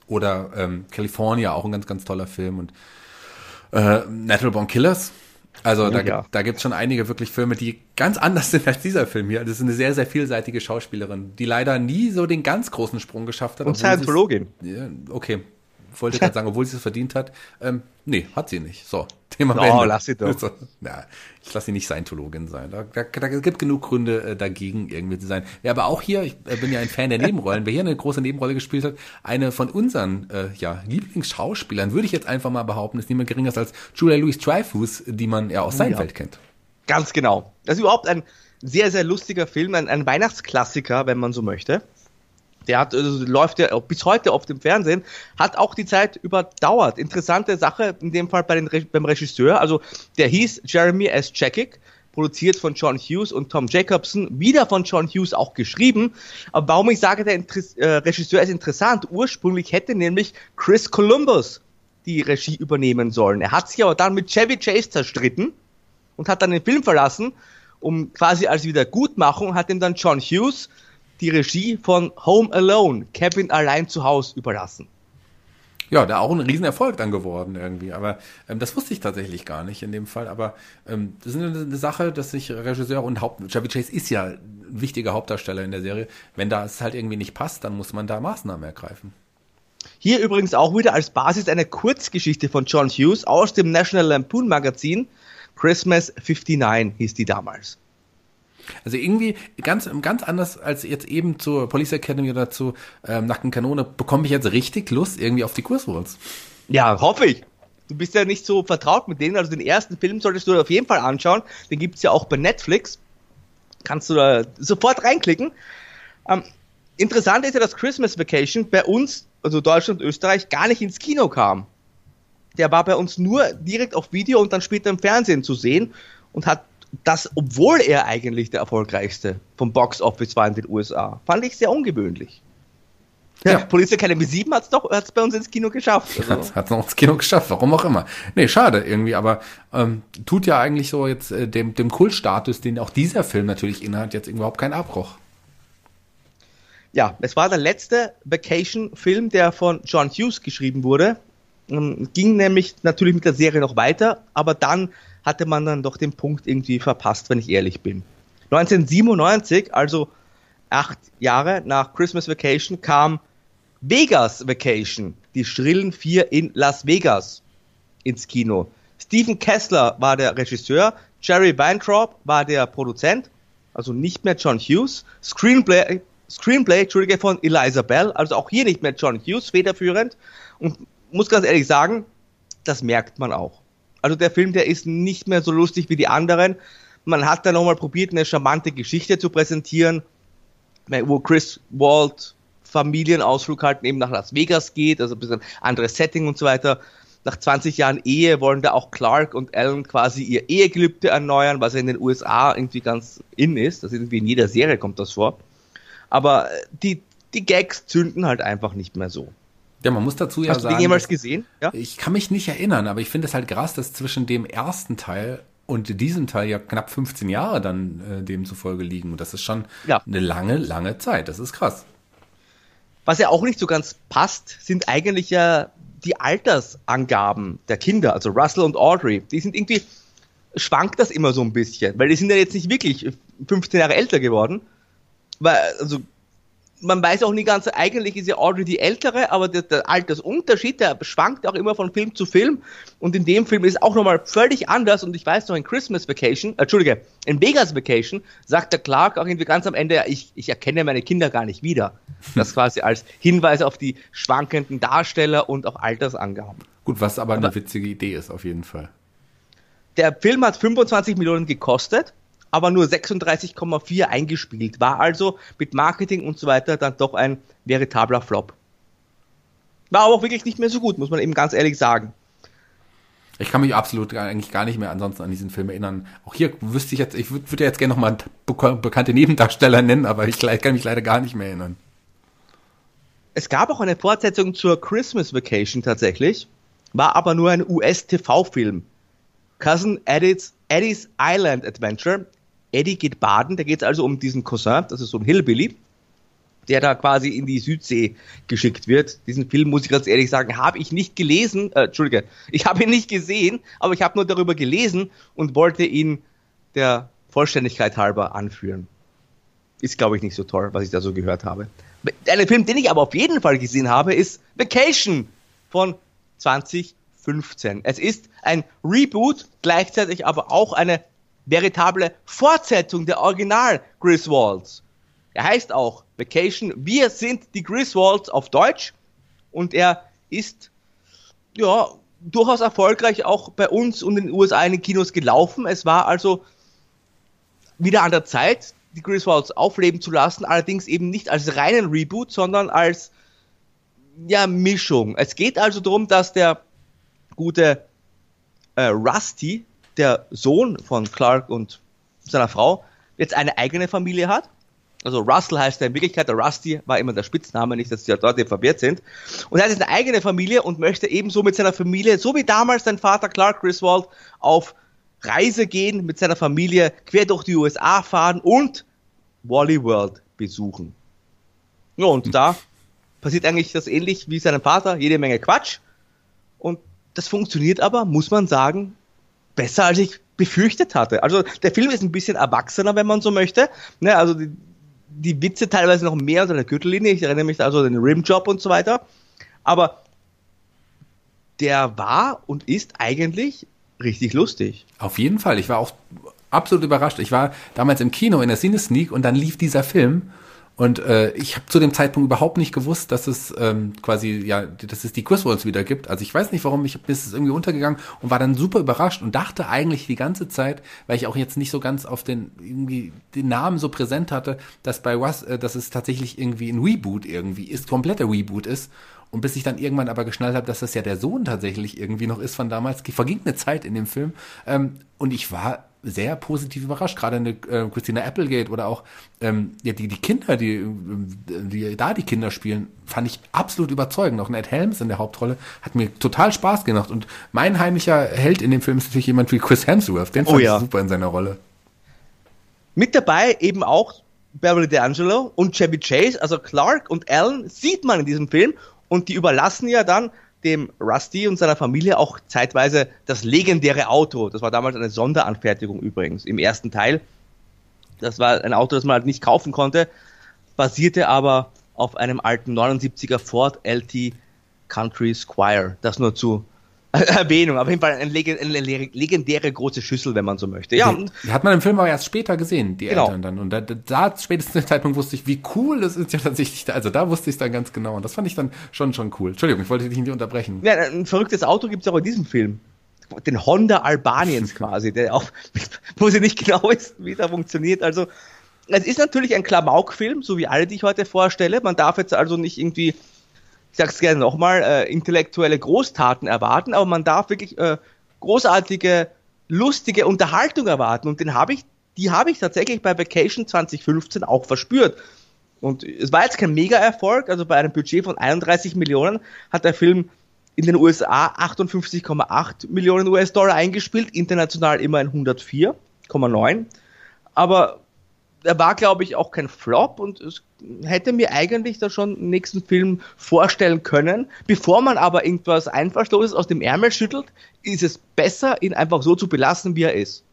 Oder ähm, California, auch ein ganz, ganz toller Film. Und äh, Natural Born Killers. Also da, ja. da gibt es schon einige wirklich Filme, die ganz anders sind als dieser Film hier. Das ist eine sehr, sehr vielseitige Schauspielerin, die leider nie so den ganz großen Sprung geschafft hat. Und Scientologin. Ja, okay, wollte gerade sagen, obwohl sie es verdient hat. Ähm, nee, hat sie nicht. So, Thema oh, Ende. lass sie doch. So, na, ich lasse sie nicht Scientologin sein. Da, da, da gibt genug Gründe äh, dagegen, irgendwie zu sein. Wer aber auch hier, ich äh, bin ja ein Fan der <laughs> Nebenrollen, wer hier eine große Nebenrolle gespielt hat, eine von unseren äh, ja, Lieblingsschauspielern, würde ich jetzt einfach mal behaupten, ist niemand geringer als Julia Louis-Dreyfus, die man ja aus oh, Seinfeld ja. kennt. Ganz genau. Das ist überhaupt ein sehr, sehr lustiger Film, ein, ein Weihnachtsklassiker, wenn man so möchte der hat, also läuft ja bis heute auf dem Fernsehen, hat auch die Zeit überdauert. Interessante Sache in dem Fall bei den, beim Regisseur, also der hieß Jeremy S. Checkick, produziert von John Hughes und Tom Jacobson, wieder von John Hughes auch geschrieben. Aber warum ich sage, der Interess äh, Regisseur ist interessant, ursprünglich hätte nämlich Chris Columbus die Regie übernehmen sollen. Er hat sich aber dann mit Chevy Chase zerstritten und hat dann den Film verlassen, um quasi als Wiedergutmachung hat ihm dann John Hughes die Regie von Home Alone, Kevin allein zu Hause überlassen. Ja, da auch ein Riesenerfolg dann geworden irgendwie. Aber ähm, das wusste ich tatsächlich gar nicht in dem Fall. Aber ähm, das ist eine, eine Sache, dass sich Regisseur und Haupt Chevy Chase ist ja ein wichtiger Hauptdarsteller in der Serie. Wenn da es halt irgendwie nicht passt, dann muss man da Maßnahmen ergreifen. Hier übrigens auch wieder als Basis eine Kurzgeschichte von John Hughes aus dem National Lampoon Magazin. Christmas 59 hieß die damals. Also irgendwie ganz, ganz anders als jetzt eben zur Police Academy oder zu ähm, Nackten Kanone bekomme ich jetzt richtig Lust irgendwie auf die Kurswurz. Ja, hoffe ich. Du bist ja nicht so vertraut mit denen, also den ersten Film solltest du auf jeden Fall anschauen. Den gibt es ja auch bei Netflix. Kannst du da sofort reinklicken. Ähm, interessant ist ja, dass Christmas Vacation bei uns, also Deutschland und Österreich, gar nicht ins Kino kam. Der war bei uns nur direkt auf Video und dann später im Fernsehen zu sehen und hat das, obwohl er eigentlich der erfolgreichste vom Box Office war in den USA. Fand ich sehr ungewöhnlich. Ja, ja. Police Academy 7 hat es doch hat's bei uns ins Kino geschafft. Also. Hat es noch ins Kino geschafft, warum auch immer. Nee, schade irgendwie, aber ähm, tut ja eigentlich so jetzt äh, dem, dem Kultstatus, den auch dieser Film natürlich innehat, jetzt überhaupt keinen Abbruch. Ja, es war der letzte Vacation-Film, der von John Hughes geschrieben wurde. Ähm, ging nämlich natürlich mit der Serie noch weiter, aber dann hatte man dann doch den Punkt irgendwie verpasst, wenn ich ehrlich bin. 1997, also acht Jahre nach Christmas Vacation, kam Vegas Vacation, die Schrillen vier in Las Vegas ins Kino. Stephen Kessler war der Regisseur, Jerry Weintraub war der Produzent, also nicht mehr John Hughes. Screenplay, Screenplay, Entschuldige, von Eliza Bell, also auch hier nicht mehr John Hughes federführend. Und muss ganz ehrlich sagen, das merkt man auch. Also der Film, der ist nicht mehr so lustig wie die anderen. Man hat da nochmal probiert, eine charmante Geschichte zu präsentieren, wo Chris Walt Familienausflug halt eben nach Las Vegas geht, also ein bisschen anderes Setting und so weiter. Nach 20 Jahren Ehe wollen da auch Clark und Alan quasi ihr Ehegelübde erneuern, was in den USA irgendwie ganz in ist. Das ist irgendwie in jeder Serie kommt das vor. Aber die, die Gags zünden halt einfach nicht mehr so. Ja, man muss dazu ja Hast sagen. Hast du den jemals gesehen? Ja? Ich kann mich nicht erinnern, aber ich finde es halt krass, dass zwischen dem ersten Teil und diesem Teil ja knapp 15 Jahre dann äh, demzufolge liegen. Und das ist schon ja. eine lange, lange Zeit. Das ist krass. Was ja auch nicht so ganz passt, sind eigentlich ja die Altersangaben der Kinder, also Russell und Audrey. Die sind irgendwie, schwankt das immer so ein bisschen, weil die sind ja jetzt nicht wirklich 15 Jahre älter geworden. Weil, also man weiß auch nie ganz, eigentlich ist ja Audrey die ältere, aber der, der Altersunterschied, der schwankt auch immer von Film zu Film. Und in dem Film ist auch nochmal völlig anders. Und ich weiß noch, in Christmas Vacation, äh, Entschuldige, in Vegas Vacation, sagt der Clark auch irgendwie ganz am Ende, ich, ich erkenne meine Kinder gar nicht wieder. Das <laughs> quasi als Hinweis auf die schwankenden Darsteller und auch Altersangaben. Gut, was aber, aber eine witzige Idee ist, auf jeden Fall. Der Film hat 25 Millionen gekostet aber nur 36,4 eingespielt. War also mit Marketing und so weiter dann doch ein veritabler Flop. War aber auch wirklich nicht mehr so gut, muss man eben ganz ehrlich sagen. Ich kann mich absolut eigentlich gar nicht mehr ansonsten an diesen Film erinnern. Auch hier wüsste ich jetzt, ich würde würd jetzt gerne nochmal bekannte Nebendarsteller nennen, aber ich kann mich leider gar nicht mehr erinnern. Es gab auch eine Fortsetzung zur Christmas Vacation tatsächlich, war aber nur ein US-TV-Film. Cousin Eddie's, Eddie's Island Adventure Eddie geht baden, da geht es also um diesen Cousin, das ist so ein Hillbilly, der da quasi in die Südsee geschickt wird. Diesen Film, muss ich ganz ehrlich sagen, habe ich nicht gelesen, äh, Entschuldige, <laughs> ich habe ihn nicht gesehen, aber ich habe nur darüber gelesen und wollte ihn der Vollständigkeit halber anführen. Ist, glaube ich, nicht so toll, was ich da so gehört habe. Ein Film, den ich aber auf jeden Fall gesehen habe, ist Vacation von 2015. Es ist ein Reboot, gleichzeitig aber auch eine veritable Fortsetzung der Original Griswolds. Er heißt auch Vacation. Wir sind die Griswolds auf Deutsch und er ist ja durchaus erfolgreich auch bei uns und in den USA in den Kinos gelaufen. Es war also wieder an der Zeit, die Griswolds aufleben zu lassen, allerdings eben nicht als reinen Reboot, sondern als ja, Mischung. Es geht also darum, dass der gute äh, Rusty, der Sohn von Clark und seiner Frau jetzt eine eigene Familie hat. Also Russell heißt er in Wirklichkeit, der Rusty war immer der Spitzname, nicht, dass die dort verwirrt sind. Und er hat jetzt eine eigene Familie und möchte ebenso mit seiner Familie, so wie damals sein Vater Clark Griswold, auf Reise gehen, mit seiner Familie quer durch die USA fahren und Wally World besuchen. Ja, und da passiert eigentlich das ähnlich wie seinem Vater, jede Menge Quatsch. Und das funktioniert aber, muss man sagen, besser als ich befürchtet hatte. Also der Film ist ein bisschen erwachsener, wenn man so möchte. Ne, also die, die Witze teilweise noch mehr unter der Gürtellinie. Ich erinnere mich also an den Rimjob und so weiter. Aber der war und ist eigentlich richtig lustig. Auf jeden Fall. Ich war auch absolut überrascht. Ich war damals im Kino in der Cine Sneak und dann lief dieser Film und äh, ich habe zu dem Zeitpunkt überhaupt nicht gewusst, dass es ähm, quasi, ja, dass es die Quizwalls wieder gibt. Also ich weiß nicht warum, ich bin es irgendwie untergegangen und war dann super überrascht und dachte eigentlich die ganze Zeit, weil ich auch jetzt nicht so ganz auf den irgendwie den Namen so präsent hatte, dass bei was, äh, dass es tatsächlich irgendwie ein Reboot irgendwie ist, kompletter Reboot ist. Und bis ich dann irgendwann aber geschnallt habe, dass das ja der Sohn tatsächlich irgendwie noch ist von damals, verging eine Zeit in dem Film. Ähm, und ich war sehr positiv überrascht. Gerade eine äh, Christina Applegate oder auch ähm, ja, die, die Kinder, die, die da die Kinder spielen, fand ich absolut überzeugend. Auch Ned Helms in der Hauptrolle hat mir total Spaß gemacht. Und mein heimlicher Held in dem Film ist natürlich jemand wie Chris Hemsworth. Den fand oh, ja. ich super in seiner Rolle. Mit dabei eben auch Beverly D'Angelo und Chevy Chase, also Clark und Alan sieht man in diesem Film und die überlassen ja dann dem Rusty und seiner Familie auch zeitweise das legendäre Auto. Das war damals eine Sonderanfertigung übrigens im ersten Teil. Das war ein Auto, das man halt nicht kaufen konnte, basierte aber auf einem alten 79er Ford LT Country Squire. Das nur zu <laughs> Erwähnung, auf jeden Fall eine, Legend, eine, legendäre große Schüssel, wenn man so möchte. Ja, die hat man im Film aber erst später gesehen, die genau. Eltern dann. Und da, da spätestens dem Zeitpunkt wusste ich, wie cool das ist ja tatsächlich. Da. Also da wusste ich es dann ganz genau. Und das fand ich dann schon schon cool. Entschuldigung, ich wollte dich nicht unterbrechen. Ja, ein verrücktes Auto gibt es auch in diesem Film. Den Honda Albaniens <laughs> quasi, der auch, <laughs> wo sie nicht genau ist, wie der funktioniert. Also es ist natürlich ein Klamauk-Film, so wie alle, die ich heute vorstelle. Man darf jetzt also nicht irgendwie ich sag's gerne nochmal, äh, intellektuelle Großtaten erwarten, aber man darf wirklich äh, großartige, lustige Unterhaltung erwarten. Und den habe ich, die habe ich tatsächlich bei Vacation 2015 auch verspürt. Und es war jetzt kein Mega-Erfolg, also bei einem Budget von 31 Millionen hat der Film in den USA 58,8 Millionen US-Dollar eingespielt, international immerhin 104,9. Aber er war, glaube ich, auch kein Flop und es hätte mir eigentlich da schon einen nächsten Film vorstellen können. Bevor man aber irgendwas Einfallsloses aus dem Ärmel schüttelt, ist es besser, ihn einfach so zu belassen, wie er ist.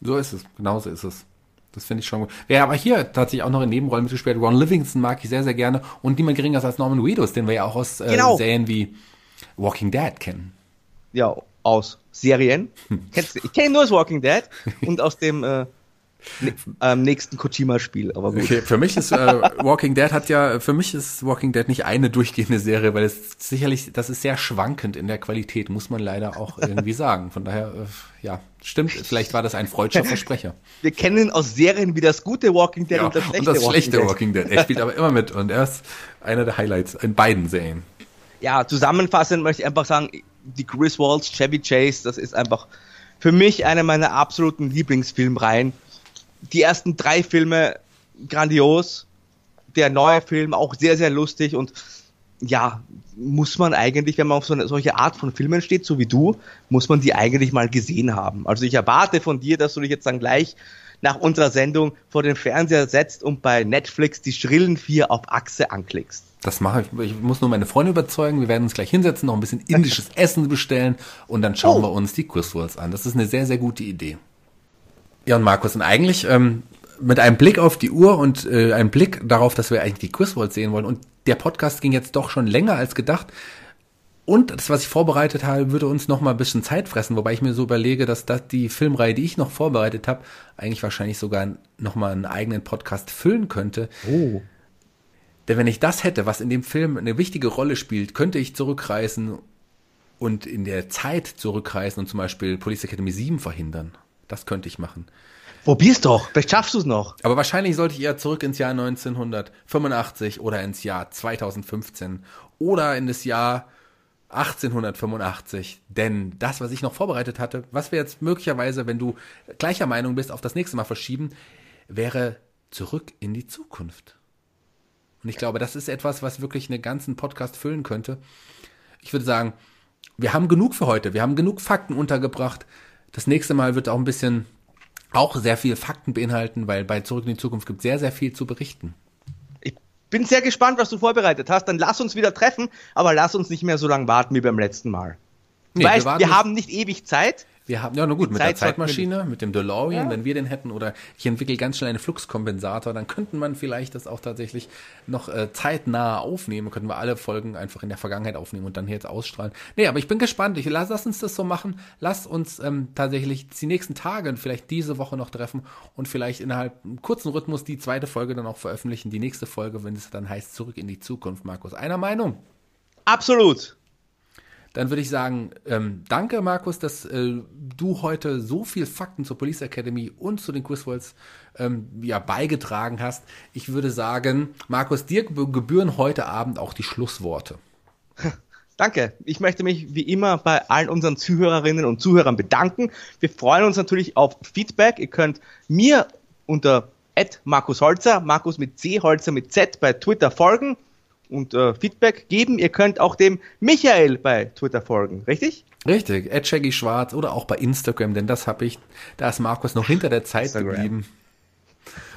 So ist es, genauso ist es. Das finde ich schon gut. Wer aber hier tatsächlich auch noch in Nebenrollen mitgespielt Ron Livingston mag ich sehr, sehr gerne. Und niemand geringer als Norman Reedus, den wir ja auch aus äh, genau. Serien wie Walking Dead kennen. Ja, aus Serien. Hm. ich kenne nur das Walking Dead <laughs> und aus dem äh, am nächsten Kojima-Spiel, aber gut. Okay, für mich ist äh, Walking Dead hat ja, für mich ist Walking Dead nicht eine durchgehende Serie, weil es sicherlich, das ist sehr schwankend in der Qualität, muss man leider auch irgendwie <laughs> sagen. Von daher, äh, ja, stimmt, vielleicht war das ein freudscher Versprecher. <laughs> Wir kennen aus Serien wie das gute Walking Dead ja, und das schlechte, und das schlechte Walking, Dead. Walking Dead. Er spielt aber immer mit und er ist einer der Highlights in beiden Serien. Ja, zusammenfassend möchte ich einfach sagen, die Chris Walls, Chevy Chase, das ist einfach für mich eine meiner absoluten Lieblingsfilmreihen die ersten drei Filme grandios, der neue Film auch sehr, sehr lustig und ja, muss man eigentlich, wenn man auf so eine solche Art von Filmen steht, so wie du, muss man die eigentlich mal gesehen haben. Also ich erwarte von dir, dass du dich jetzt dann gleich nach unserer Sendung vor den Fernseher setzt und bei Netflix die Schrillen 4 auf Achse anklickst. Das mache ich. Ich muss nur meine Freunde überzeugen. Wir werden uns gleich hinsetzen, noch ein bisschen indisches Essen bestellen und dann schauen oh. wir uns die Quizworlds an. Das ist eine sehr, sehr gute Idee. Ja, und Markus, und eigentlich ähm, mit einem Blick auf die Uhr und äh, einem Blick darauf, dass wir eigentlich die Quizworld sehen wollen. Und der Podcast ging jetzt doch schon länger als gedacht. Und das, was ich vorbereitet habe, würde uns noch mal ein bisschen Zeit fressen, wobei ich mir so überlege, dass das die Filmreihe, die ich noch vorbereitet habe, eigentlich wahrscheinlich sogar noch mal einen eigenen Podcast füllen könnte. Oh. Denn wenn ich das hätte, was in dem Film eine wichtige Rolle spielt, könnte ich zurückreisen und in der Zeit zurückreisen und zum Beispiel Police Academy 7 verhindern. Das könnte ich machen. Probier's doch, vielleicht schaffst du es noch. Aber wahrscheinlich sollte ich eher zurück ins Jahr 1985 oder ins Jahr 2015 oder in das Jahr 1885. Denn das, was ich noch vorbereitet hatte, was wir jetzt möglicherweise, wenn du gleicher Meinung bist, auf das nächste Mal verschieben, wäre zurück in die Zukunft. Und ich glaube, das ist etwas, was wirklich einen ganzen Podcast füllen könnte. Ich würde sagen, wir haben genug für heute. Wir haben genug Fakten untergebracht. Das nächste Mal wird auch ein bisschen auch sehr viel Fakten beinhalten, weil bei Zurück in die Zukunft gibt es sehr, sehr viel zu berichten. Ich bin sehr gespannt, was du vorbereitet hast. Dann lass uns wieder treffen, aber lass uns nicht mehr so lange warten wie beim letzten Mal. Nee, weißt, wir wir, haben nicht ewig Zeit. Wir haben, ja, na gut, mit der Zeit wir Zeitmaschine, mit dem DeLorean, Ja. wenn wir den hätten, oder ich entwickle ganz schnell einen Fluxkompensator, dann könnten man vielleicht das auch tatsächlich noch äh, zeitnah aufnehmen, könnten wir alle Folgen einfach in der Vergangenheit aufnehmen und dann hier jetzt ausstrahlen. Nee, aber ich bin gespannt. Ich, lass, lass uns das so machen. Lass uns ähm, tatsächlich die nächsten Tage, vielleicht diese Woche noch treffen und vielleicht innerhalb einem kurzen Rhythmus die zweite Folge dann auch veröffentlichen. Die nächste Folge, wenn es dann heißt, zurück in die Zukunft, Markus. Einer Meinung? Absolut. Dann würde ich sagen, ähm, danke Markus, dass äh, du heute so viel Fakten zur Police Academy und zu den Quizworlds ähm, ja, beigetragen hast. Ich würde sagen, Markus, dir geb- gebühren heute Abend auch die Schlussworte. <laughs> Danke. Ich möchte mich wie immer bei allen unseren Zuhörerinnen und Zuhörern bedanken. Wir freuen uns natürlich auf Feedback. Ihr könnt mir unter Markus Holzer, Markus mit C, Holzer mit Z bei Twitter folgen und äh, Feedback geben. Ihr könnt auch dem Michael bei Twitter folgen, richtig? Richtig, Ed Shaggy Schwarz oder auch bei Instagram, denn das habe ich, da ist Markus noch hinter der Zeit Instagram. geblieben.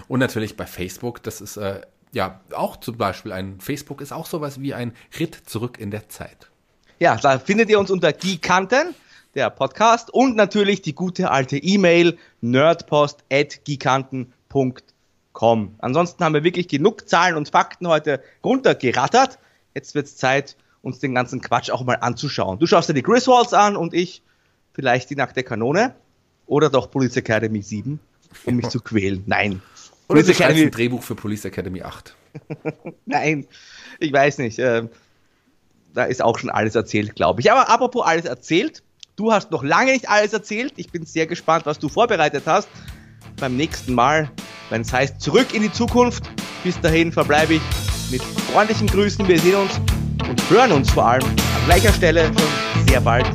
Und natürlich bei Facebook, das ist äh, ja auch zum Beispiel ein, Facebook ist auch sowas wie ein Ritt zurück in der Zeit. Ja, da findet ihr uns unter Geekanten, der Podcast, und natürlich die gute alte E-Mail nerdpost.geekanten.com. Ansonsten haben wir wirklich genug Zahlen und Fakten heute runtergerattert. Jetzt wird's Zeit, uns den ganzen Quatsch auch mal anzuschauen. Du schaust dir die Griswolds an und ich vielleicht die nackte Kanone oder doch Police Academy 7, um mich zu quälen. Nein. Oder du Police schreibst Academy, ein Drehbuch für Police Academy 8. <laughs> nein, ich weiß nicht. ähm, da ist auch schon alles erzählt, glaube ich. Aber apropos alles erzählt, du hast noch lange nicht alles erzählt. Ich bin sehr gespannt, was du vorbereitet hast beim nächsten Mal, wenn es heißt Zurück in die Zukunft. Bis dahin verbleibe ich mit freundlichen Grüßen. Wir sehen uns und hören uns vor allem an gleicher Stelle schon sehr bald.